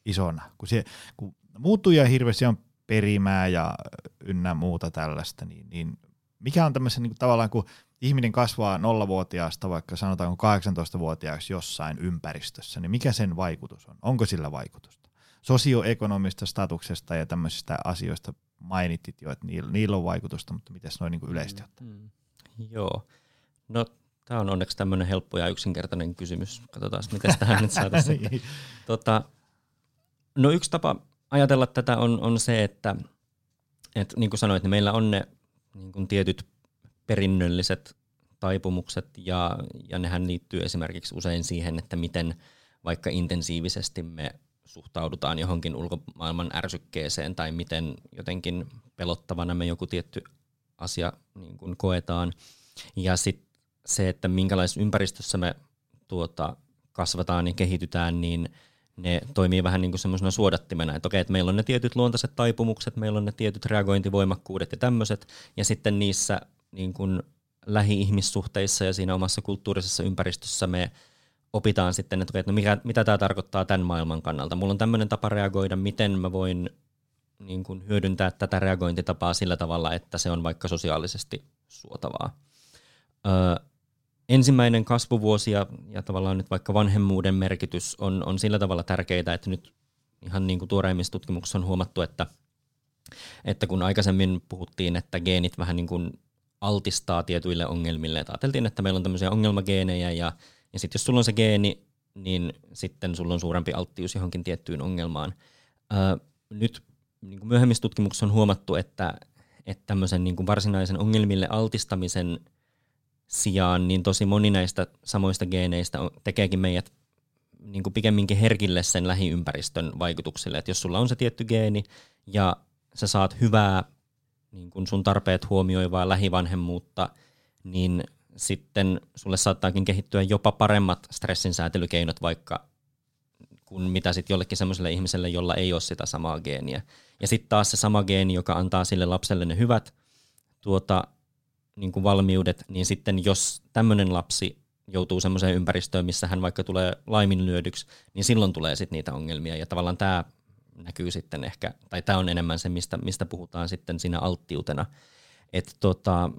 isona, kun, se, kun muuttuja hirveästi on perimää ja ynnä muuta tällaista, niin, niin mikä on tämmöisen niin kuin, tavallaan, kun ihminen kasvaa nollavuotiaasta vaikka sanotaan 18-vuotiaaksi jossain ympäristössä, niin mikä sen vaikutus on? Onko sillä vaikutusta? Sosioekonomista statuksesta ja tämmöisistä asioista mainitit jo, että niillä, niillä on vaikutusta, mutta miten noin niin yleisesti ottaa? Mm, mm. Joo. No tämä on onneksi tämmöinen helppo ja yksinkertainen kysymys. Katsotaan, miten tähän nyt saataisiin. (laughs) Tota, no yksi tapa ajatella tätä on, on se, että, että niin kuin sanoit, niin meillä on ne niin kuin tietyt perinnölliset taipumukset ja, ja nehän liittyy esimerkiksi usein siihen, että miten vaikka intensiivisesti me suhtaudutaan johonkin ulkomaailman ärsykkeeseen tai miten jotenkin pelottavana me joku tietty asia niin kuin koetaan. Ja sitten se, että minkälaisessa ympäristössä me tuota, kasvataan ja kehitytään, niin ne toimii vähän niin kuin semmoisena suodattimena, että okei, että meillä on ne tietyt luontaiset taipumukset, meillä on ne tietyt reagointivoimakkuudet ja tämmöiset, ja sitten niissä niin kuin lähi-ihmissuhteissa ja siinä omassa kulttuurisessa ympäristössä me opitaan sitten, että, no mikä, mitä tämä tarkoittaa tämän maailman kannalta. Mulla on tämmöinen tapa reagoida, miten mä voin niin kuin hyödyntää tätä reagointitapaa sillä tavalla, että se on vaikka sosiaalisesti suotavaa. Öö, ensimmäinen kasvuvuosi ja, ja tavallaan nyt vaikka vanhemmuuden merkitys on, on sillä tavalla tärkeitä, että nyt ihan niin kuin tuoreimmissa tutkimuksissa on huomattu, että, että kun aikaisemmin puhuttiin, että geenit vähän niin kuin altistaa tietyille ongelmille, että ajateltiin, että meillä on tämmöisiä ongelmageenejä ja, ja sitten jos sulla on se geeni, niin sitten sulla on suurempi alttius johonkin tiettyyn ongelmaan. Ää, nyt niin kuin myöhemmissä tutkimuksissa on huomattu, että, että tämmöisen niin kuin varsinaisen ongelmille altistamisen sijaan, niin tosi moni näistä samoista geeneistä tekeekin meidät niin kuin pikemminkin herkille sen lähiympäristön vaikutuksille. Että jos sulla on se tietty geeni ja sä saat hyvää niin kuin sun tarpeet huomioivaa lähivanhemmuutta, niin sitten sulle saattaakin kehittyä jopa paremmat stressinsäätelykeinot vaikka kuin mitä sitten jollekin semmoiselle ihmiselle, jolla ei ole sitä samaa geeniä. Ja sitten taas se sama geeni, joka antaa sille lapselle ne hyvät tuota, niin kuin valmiudet, niin sitten jos tämmöinen lapsi joutuu semmoiseen ympäristöön, missä hän vaikka tulee laiminlyödyksi, niin silloin tulee sitten niitä ongelmia. Ja tavallaan tämä näkyy sitten ehkä, tai tämä on enemmän se, mistä, mistä puhutaan sitten siinä alttiutena. Että tota,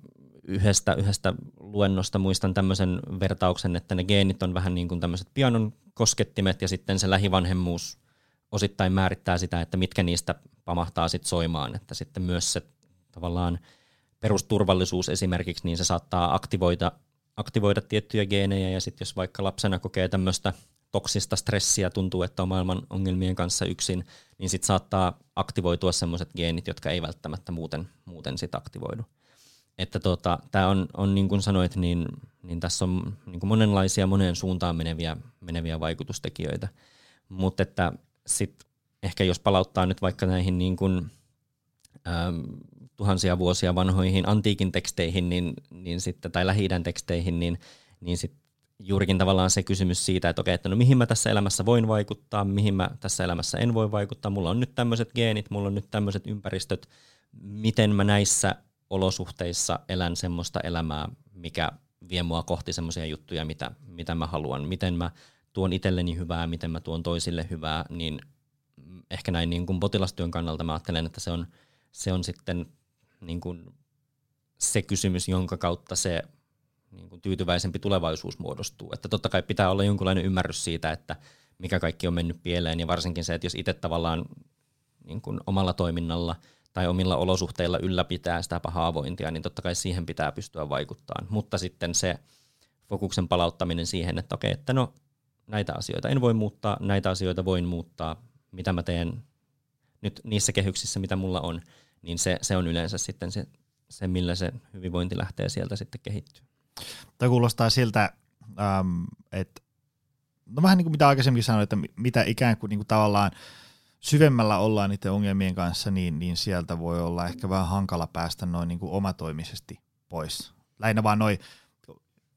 yhdestä, yhdestä luennosta muistan tämmöisen vertauksen, että ne geenit on vähän niin kuin tämmöiset pianon koskettimet ja sitten se lähivanhemmuus osittain määrittää sitä, että mitkä niistä pamahtaa sitten soimaan, että sitten myös se tavallaan perusturvallisuus esimerkiksi, niin se saattaa aktivoida, aktivoida tiettyjä geenejä ja sitten jos vaikka lapsena kokee tämmöistä toksista stressiä, tuntuu, että on maailman ongelmien kanssa yksin, niin sitten saattaa aktivoitua semmoiset geenit, jotka ei välttämättä muuten, muuten sit aktivoidu. Että tota, tämä on, on, niin kuin sanoit, niin, niin tässä on niin kuin monenlaisia moneen suuntaan meneviä, meneviä vaikutustekijöitä. Mutta että sitten ehkä jos palauttaa nyt vaikka näihin niin kuin, ähm, tuhansia vuosia vanhoihin antiikin teksteihin niin, niin sitten, tai lähi teksteihin, niin, niin sit juurikin tavallaan se kysymys siitä, että okei, että no mihin mä tässä elämässä voin vaikuttaa, mihin mä tässä elämässä en voi vaikuttaa, mulla on nyt tämmöiset geenit, mulla on nyt tämmöiset ympäristöt, miten mä näissä olosuhteissa elän semmoista elämää, mikä vie mua kohti semmoisia juttuja, mitä, mitä mä haluan, miten mä tuon itselleni hyvää, miten mä tuon toisille hyvää, niin ehkä näin niin kuin potilastyön kannalta mä ajattelen, että se on, se on sitten niin kuin se kysymys, jonka kautta se niin kuin tyytyväisempi tulevaisuus muodostuu. Että totta kai pitää olla jonkunlainen ymmärrys siitä, että mikä kaikki on mennyt pieleen, ja varsinkin se, että jos itse tavallaan niin kuin omalla toiminnalla tai omilla olosuhteilla ylläpitää sitä pahaavointia, niin totta kai siihen pitää pystyä vaikuttamaan. Mutta sitten se fokuksen palauttaminen siihen, että okei, että no näitä asioita en voi muuttaa, näitä asioita voin muuttaa, mitä mä teen nyt niissä kehyksissä, mitä mulla on, niin se, se on yleensä sitten se, se, millä se hyvinvointi lähtee sieltä sitten kehittyä. Tämä kuulostaa siltä, ähm, että no vähän niin kuin mitä aikaisemmin sanoin, että mitä ikään kuin, niin kuin tavallaan syvemmällä ollaan niiden ongelmien kanssa, niin, niin sieltä voi olla ehkä vähän hankala päästä noin niin kuin omatoimisesti pois. Lähinnä vaan noin,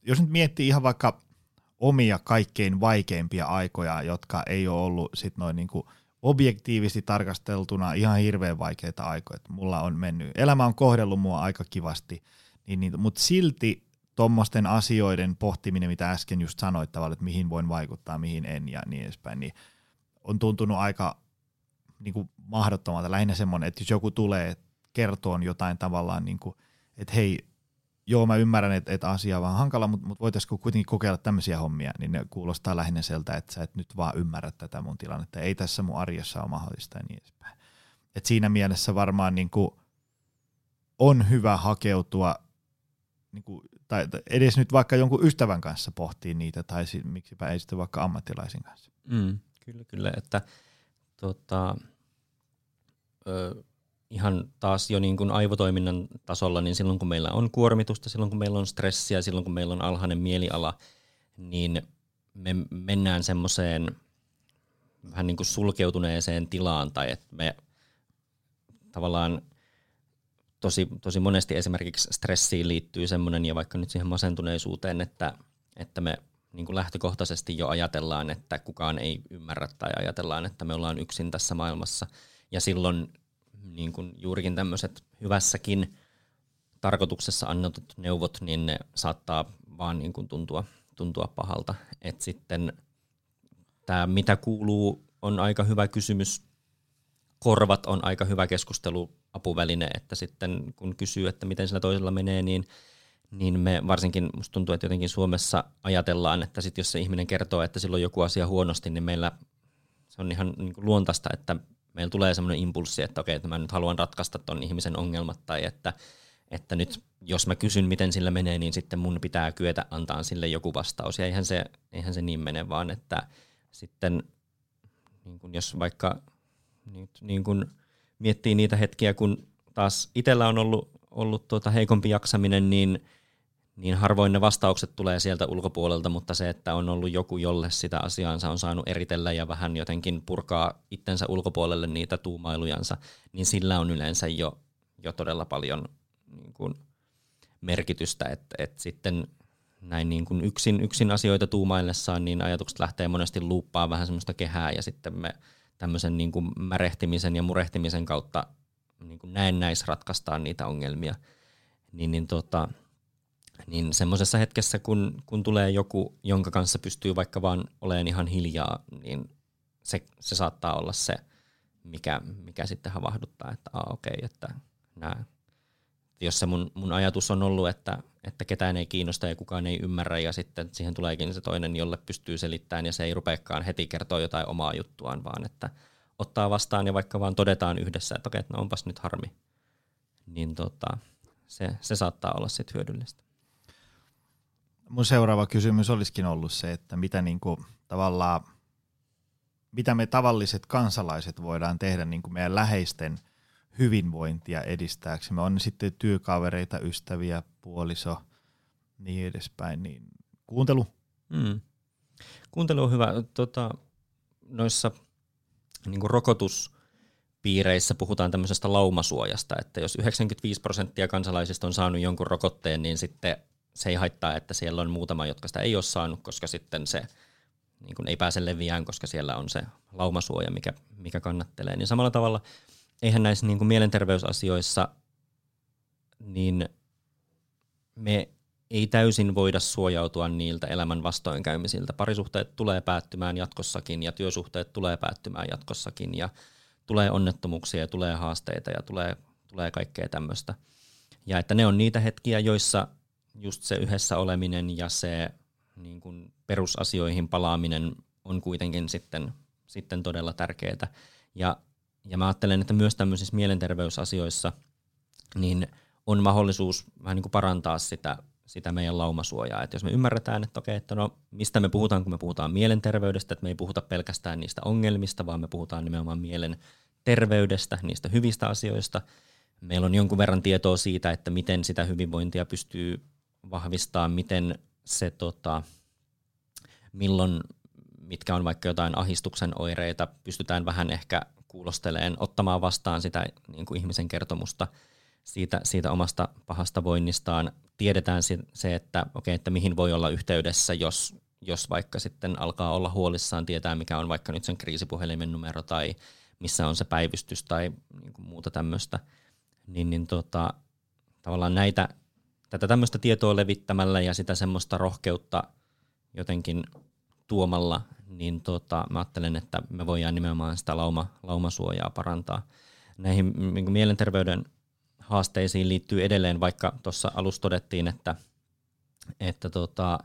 jos nyt miettii ihan vaikka omia kaikkein vaikeimpia aikoja, jotka ei ole ollut sit noin niin kuin objektiivisesti tarkasteltuna ihan hirveän vaikeita aikoja. Mulla on mennyt, elämä on kohdellut mua aika kivasti, niin, niin, mutta silti tuommoisten asioiden pohtiminen, mitä äsken just sanoit tavallaan, että mihin voin vaikuttaa, mihin en ja niin edespäin, niin on tuntunut aika niin kuin mahdottomalta. Lähinnä semmoinen, että jos joku tulee kertoon jotain tavallaan, niin kuin, että hei, joo mä ymmärrän, että, että asia on vähän hankala, mutta, mutta voitaisiinko kuitenkin kokeilla tämmöisiä hommia, niin ne kuulostaa lähinnä sieltä, että sä et nyt vaan ymmärrä tätä mun tilannetta, ei tässä mun arjessa ole mahdollista ja niin edespäin. Et siinä mielessä varmaan niin kuin on hyvä hakeutua, niin kuin, tai edes nyt vaikka jonkun ystävän kanssa pohtii niitä, tai miksipä ei sitten vaikka ammattilaisin kanssa. Mm, kyllä, kyllä, että tota, ö, ihan taas jo niin kuin aivotoiminnan tasolla, niin silloin kun meillä on kuormitusta, silloin kun meillä on stressiä, silloin kun meillä on alhainen mieliala, niin me mennään semmoiseen vähän niin kuin sulkeutuneeseen tilaan tai että me tavallaan tosi, tosi monesti esimerkiksi stressiin liittyy semmoinen ja vaikka nyt siihen masentuneisuuteen, että, että me niin kuin lähtökohtaisesti jo ajatellaan, että kukaan ei ymmärrä tai ajatellaan, että me ollaan yksin tässä maailmassa. Ja silloin niin kuin juurikin tämmöiset hyvässäkin tarkoituksessa annetut neuvot, niin ne saattaa vaan niin kuin tuntua, tuntua pahalta. Et sitten tämä mitä kuuluu on aika hyvä kysymys. Korvat on aika hyvä keskustelu apuväline, että sitten kun kysyy, että miten sillä toisella menee, niin, niin me varsinkin, musta tuntuu, että jotenkin Suomessa ajatellaan, että sit jos se ihminen kertoo, että silloin joku asia huonosti, niin meillä se on ihan niin kuin luontaista, että meillä tulee semmoinen impulssi, että okei, että mä nyt haluan ratkaista ton ihmisen ongelmat, tai että, että nyt jos mä kysyn, miten sillä menee, niin sitten mun pitää kyetä antaa sille joku vastaus. Ja eihän se, eihän se niin mene, vaan että sitten niin kun jos vaikka niin, niin kun miettii niitä hetkiä, kun taas itsellä on ollut, ollut tuota heikompi jaksaminen, niin, niin harvoin ne vastaukset tulee sieltä ulkopuolelta, mutta se, että on ollut joku, jolle sitä asiaansa on saanut eritellä ja vähän jotenkin purkaa itsensä ulkopuolelle niitä tuumailujansa, niin sillä on yleensä jo, jo todella paljon niin kuin merkitystä, että, että sitten näin niin kuin yksin, yksin asioita tuumaillessaan, niin ajatukset lähtee monesti luuppaan vähän semmoista kehää ja sitten me tämmöisen niin kuin märehtimisen ja murehtimisen kautta niin kuin näennäis ratkaistaan niitä ongelmia. Niin, niin, tota, niin semmoisessa hetkessä, kun, kun tulee joku, jonka kanssa pystyy vaikka vaan olemaan ihan hiljaa, niin se, se saattaa olla se, mikä, mikä sitten havahduttaa, että ah, okei, okay, että nämä jos se mun, mun ajatus on ollut, että, että ketään ei kiinnosta ja kukaan ei ymmärrä ja sitten siihen tuleekin se toinen, jolle pystyy selittämään ja se ei rupeakaan heti kertoa jotain omaa juttuaan, vaan että ottaa vastaan ja vaikka vaan todetaan yhdessä, että okei, no onpas nyt harmi, niin tota, se, se saattaa olla sitten hyödyllistä. Mun seuraava kysymys olisikin ollut se, että mitä niinku, tavallaan, mitä me tavalliset kansalaiset voidaan tehdä niin kuin meidän läheisten – hyvinvointia edistääksemme. On ne sitten työkavereita, ystäviä, puoliso, niin edespäin. Niin kuuntelu. Mm. Kuuntelu on hyvä. Tota, noissa niin kuin rokotuspiireissä puhutaan tämmöisestä laumasuojasta, että jos 95 prosenttia kansalaisista on saanut jonkun rokotteen, niin sitten se ei haittaa, että siellä on muutama, jotka sitä ei ole saanut, koska sitten se niin kuin ei pääse leviään, koska siellä on se laumasuoja, mikä, mikä kannattelee. Niin samalla tavalla – eihän näissä niin kuin mielenterveysasioissa, niin me ei täysin voida suojautua niiltä elämän vastoinkäymisiltä. Parisuhteet tulee päättymään jatkossakin ja työsuhteet tulee päättymään jatkossakin ja tulee onnettomuuksia ja tulee haasteita ja tulee, tulee kaikkea tämmöistä. Ja että ne on niitä hetkiä, joissa just se yhdessä oleminen ja se niin kuin perusasioihin palaaminen on kuitenkin sitten, sitten todella tärkeää. Ja ja mä ajattelen, että myös tämmöisissä mielenterveysasioissa niin on mahdollisuus vähän niin kuin parantaa sitä, sitä meidän laumasuojaa. Että jos me ymmärretään, että okei, että no mistä me puhutaan, kun me puhutaan mielenterveydestä, että me ei puhuta pelkästään niistä ongelmista, vaan me puhutaan nimenomaan mielen terveydestä, niistä hyvistä asioista. Meillä on jonkun verran tietoa siitä, että miten sitä hyvinvointia pystyy vahvistamaan, miten se tota, milloin, mitkä on vaikka jotain ahistuksen oireita, pystytään vähän ehkä kuulosteleen, ottamaan vastaan sitä niin kuin ihmisen kertomusta siitä, siitä omasta pahasta voinnistaan. Tiedetään se, että, okay, että mihin voi olla yhteydessä, jos, jos vaikka sitten alkaa olla huolissaan, tietää mikä on vaikka nyt sen kriisipuhelimen numero tai missä on se päivystys tai niin kuin muuta tämmöistä. Niin, niin tota, tavallaan näitä, tätä tämmöistä tietoa levittämällä ja sitä semmoista rohkeutta jotenkin tuomalla niin tota, mä ajattelen, että me voidaan nimenomaan sitä lauma, laumasuojaa parantaa. Näihin niin mielenterveyden haasteisiin liittyy edelleen, vaikka tuossa alussa todettiin, että, että tota,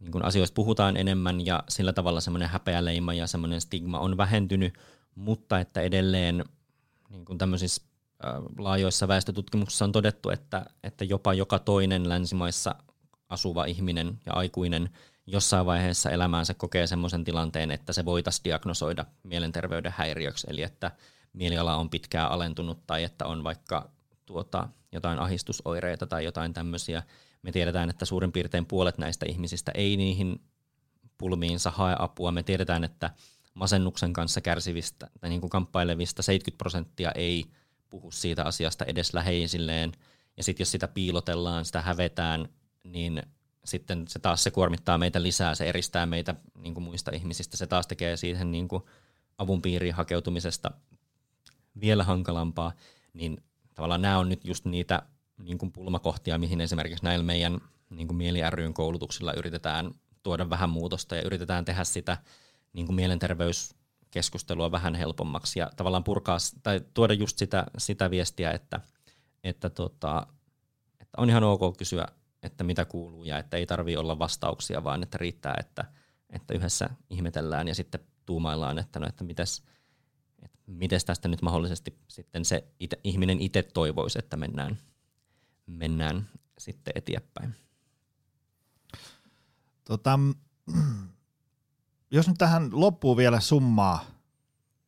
niin kun asioista puhutaan enemmän ja sillä tavalla semmoinen häpeäleima ja semmoinen stigma on vähentynyt, mutta että edelleen niin kuin tämmöisissä laajoissa väestötutkimuksissa on todettu, että, että jopa joka toinen länsimaissa asuva ihminen ja aikuinen – jossain vaiheessa elämäänsä kokee sellaisen tilanteen, että se voitaisiin diagnosoida mielenterveyden häiriöksi, eli että mieliala on pitkään alentunut tai että on vaikka tuota, jotain ahistusoireita tai jotain tämmöisiä. Me tiedetään, että suurin piirtein puolet näistä ihmisistä ei niihin pulmiinsa hae apua. Me tiedetään, että masennuksen kanssa kärsivistä tai niin kuin kamppailevista 70 prosenttia ei puhu siitä asiasta edes läheisilleen. Ja sitten jos sitä piilotellaan, sitä hävetään, niin sitten se taas se kuormittaa meitä lisää, se eristää meitä niin kuin muista ihmisistä, se taas tekee siihen niin kuin avun piiriin hakeutumisesta vielä hankalampaa, niin tavallaan nämä on nyt just niitä niin kuin pulmakohtia, mihin esimerkiksi näillä meidän niin kuin Mieli ryn koulutuksilla yritetään tuoda vähän muutosta ja yritetään tehdä sitä niin kuin mielenterveyskeskustelua vähän helpommaksi ja tavallaan purkaa tai tuoda just sitä, sitä viestiä, että, että, tota, että on ihan ok kysyä että mitä kuuluu ja että ei tarvi olla vastauksia, vaan että riittää, että, että yhdessä ihmetellään ja sitten tuumaillaan, että no, että mitäs, että mites tästä nyt mahdollisesti sitten se ite, ihminen itse toivoisi, että mennään, mennään sitten eteenpäin. Tota, jos nyt tähän loppuu vielä summaa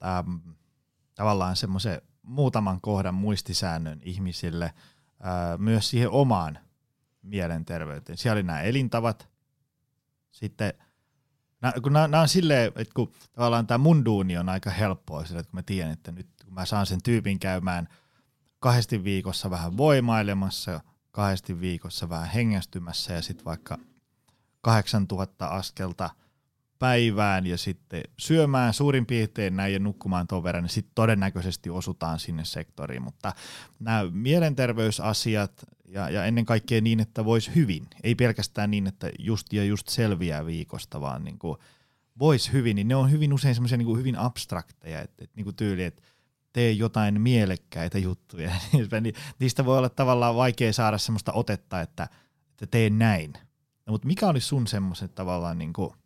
ähm, tavallaan semmoisen muutaman kohdan muistisäännön ihmisille ää, myös siihen omaan mielenterveyteen. Siellä oli nämä elintavat, sitten nää, kun nämä, nämä on silleen, että kun tavallaan tämä mun duuni on aika helppoa sillä, että kun mä tiedän, että nyt kun mä saan sen tyypin käymään kahdesti viikossa vähän voimailemassa, kahdesti viikossa vähän hengästymässä ja sitten vaikka 8000 askelta – päivään ja sitten syömään suurin piirtein näin ja nukkumaan tuon verran, niin sitten todennäköisesti osutaan sinne sektoriin. Mutta nämä mielenterveysasiat ja, ja ennen kaikkea niin, että voisi hyvin, ei pelkästään niin, että just ja just selviää viikosta, vaan niin voisi hyvin, niin ne on hyvin usein semmoisia niin hyvin abstrakteja, että, että niin kuin tyyli, että tee jotain mielekkäitä juttuja. (laughs) Niin niistä voi olla tavallaan vaikea saada semmoista otetta, että, että tee näin. No, mutta mikä olisi sun semmoiset tavallaan niin kuin –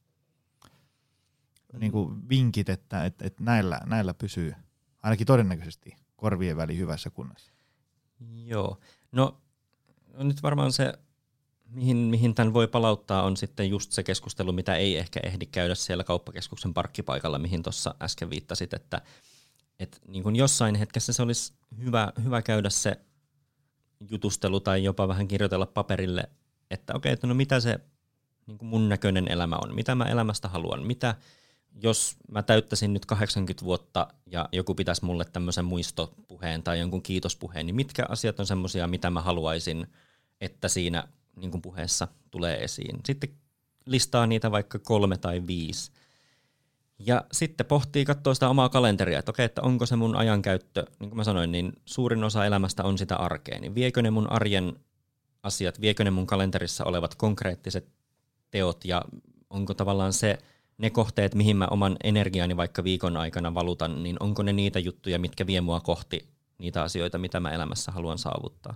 niin kuin vinkit, että, että, että näillä, näillä pysyy ainakin todennäköisesti korvien väli hyvässä kunnossa? Joo. No, no nyt varmaan se, mihin, mihin tämän voi palauttaa, on sitten just se keskustelu, mitä ei ehkä ehdi käydä siellä kauppakeskuksen parkkipaikalla, mihin tuossa äsken viittasit, että, että niin kuin jossain hetkessä se olisi hyvä, hyvä käydä se jutustelu tai jopa vähän kirjoitella paperille, että okei, okay, että no mitä se niin kuin mun näköinen elämä on, mitä mä elämästä haluan, mitä, jos mä täyttäisin nyt 80 vuotta ja joku pitäisi mulle tämmöisen muistopuheen tai jonkun kiitospuheen, niin mitkä asiat on semmoisia, mitä mä haluaisin, että siinä niin kuin puheessa tulee esiin. Sitten listaa niitä vaikka kolme tai viisi. Ja sitten pohtii, katsoo sitä omaa kalenteria, että okei, että onko se mun ajankäyttö, niin kuin mä sanoin, niin suurin osa elämästä on sitä arkea, niin viekö ne mun arjen asiat, viekö ne mun kalenterissa olevat konkreettiset teot ja onko tavallaan se – ne kohteet, mihin mä oman energiani vaikka viikon aikana valutan, niin onko ne niitä juttuja, mitkä vie mua kohti niitä asioita, mitä mä elämässä haluan saavuttaa.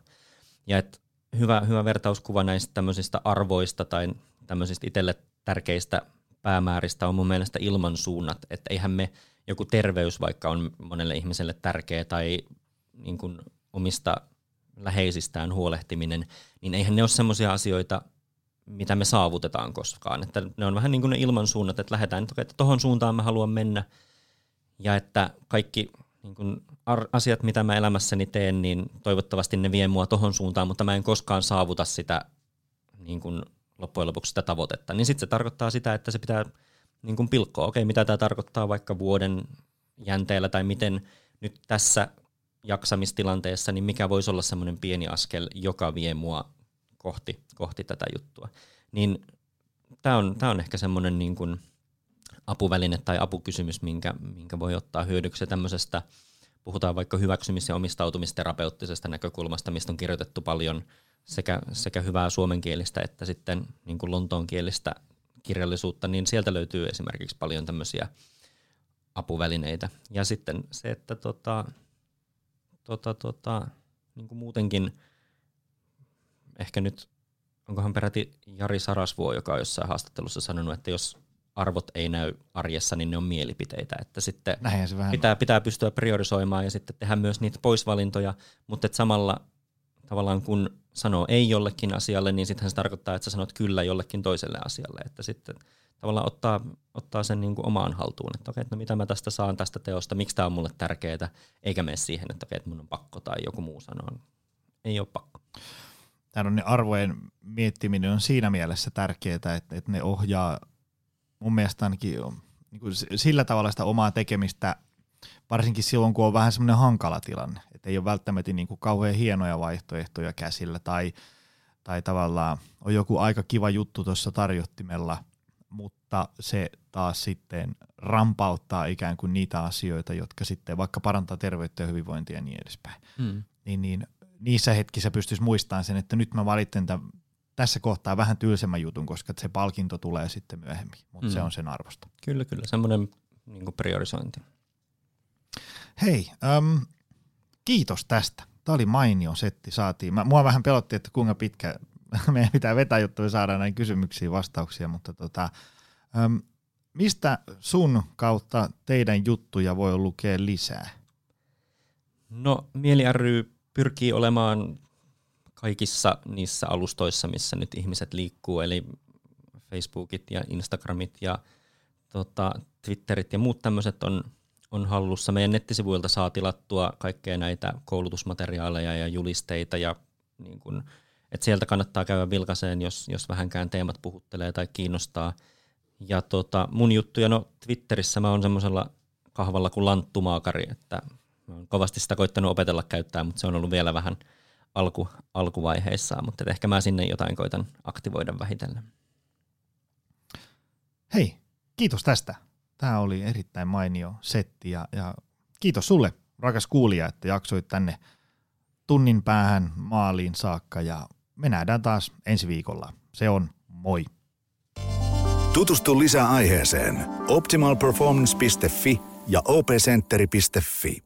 Ja et hyvä, hyvä vertauskuva näistä tämmöisistä arvoista tai tämmöisistä itselle tärkeistä päämääristä on mun mielestä ilmansuunnat, että eihän me joku terveys vaikka on monelle ihmiselle tärkeä tai niin kuin omista läheisistään huolehtiminen, niin eihän ne ole semmoisia asioita, mitä me saavutetaan koskaan. Että ne on vähän niin kuin ne ilmansuunnat, että lähdetään, että, että tohon suuntaan mä haluan mennä, ja että kaikki niin kuin asiat, mitä mä elämässäni teen, niin toivottavasti ne vie mua tohon suuntaan, mutta mä en koskaan saavuta sitä niin kuin loppujen lopuksi sitä tavoitetta. Niin sitten se tarkoittaa sitä, että se pitää niin kuin pilkkoa. Okei, mitä tämä tarkoittaa vaikka vuoden jänteellä tai miten nyt tässä jaksamistilanteessa, niin mikä voisi olla semmoinen pieni askel, joka vie mua kohti, kohti tätä juttua. Niin tämä on, tää on ehkä semmoinen niin kuin apuväline tai apukysymys, minkä, minkä voi ottaa hyödyksi tämmöisestä, puhutaan vaikka hyväksymis- ja omistautumisterapeuttisesta näkökulmasta, mistä on kirjoitettu paljon sekä, sekä hyvää suomenkielistä että sitten niin kuin lontoonkielistä kirjallisuutta, niin sieltä löytyy esimerkiksi paljon tämmöisiä apuvälineitä. Ja sitten se, että tota, tota, tota, niin kuin muutenkin – ehkä nyt, onkohan peräti Jari Sarasvuo, joka on jossain haastattelussa sanonut, että jos arvot ei näy arjessa, niin ne on mielipiteitä. Että sitten se vähän pitää, pitää pystyä priorisoimaan ja sitten tehdä myös niitä poisvalintoja, mutta että samalla tavallaan kun sanoo ei jollekin asialle, niin sittenhän se tarkoittaa, että sä sanot kyllä jollekin toiselle asialle. Että sitten tavallaan ottaa, ottaa sen niin kuin omaan haltuun, että okei, että no mitä mä tästä saan tästä teosta, miksi tämä on mulle tärkeää, eikä mene siihen, että okei, että mun on pakko tai joku muu sanoo. Ei ole pakko tämän arvojen miettiminen on siinä mielessä tärkeää, että, että ne ohjaa mun mielestä ainakin niin kuin sillä tavalla sitä omaa tekemistä, varsinkin silloin, kun on vähän semmoinen hankala tilanne, että ei ole välttämättä niin kuin kauhean hienoja vaihtoehtoja käsillä tai, tai tavallaan on joku aika kiva juttu tuossa tarjottimella, mutta se taas sitten rampauttaa ikään kuin niitä asioita, jotka sitten vaikka parantaa terveyttä ja hyvinvointia ja niin edespäin. Hmm. Niin, niin niissä hetkissä pystyisi muistamaan sen, että nyt mä valitsen tämän, tässä kohtaa vähän tylsemmän jutun, koska se palkinto tulee sitten myöhemmin, mutta mm. se on sen arvosta. Kyllä, kyllä. Semmoinen niin priorisointi. Hei, äm, kiitos tästä. Tämä oli mainio setti, saatiin. Mä, mua vähän pelotti, että kuinka pitkä (laughs) meidän pitää vetää, jotta me saadaan näihin kysymyksiin vastauksia, mutta tota, äm, mistä sun kautta teidän juttuja voi lukea lisää? No, Mieli ry pyrkii olemaan kaikissa niissä alustoissa, missä nyt ihmiset liikkuu, eli Facebookit ja Instagramit ja tota, Twitterit ja muut tämmöiset on, on hallussa. Meidän nettisivuilta saa tilattua kaikkea näitä koulutusmateriaaleja ja julisteita ja niin kun, et sieltä kannattaa käydä vilkaseen, jos, jos vähänkään teemat puhuttelee tai kiinnostaa. Ja tota, mun juttuja, no Twitterissä mä oon semmoisella kahvalla kuin lanttumaakari, että mä oon kovasti sitä koittanut opetella käyttää, mutta se on ollut vielä vähän alku, alkuvaiheissa, mutta ehkä mä sinne jotain koitan aktivoida vähitellen. Hei, kiitos tästä. Tämä oli erittäin mainio setti ja, ja kiitos sulle, rakas kuulija, että jaksoit tänne tunnin päähän maaliin saakka ja me nähdään taas ensi viikolla. Se on moi. Tutustu lisää aiheeseen optimalperformance.fi ja opcenteri.fi.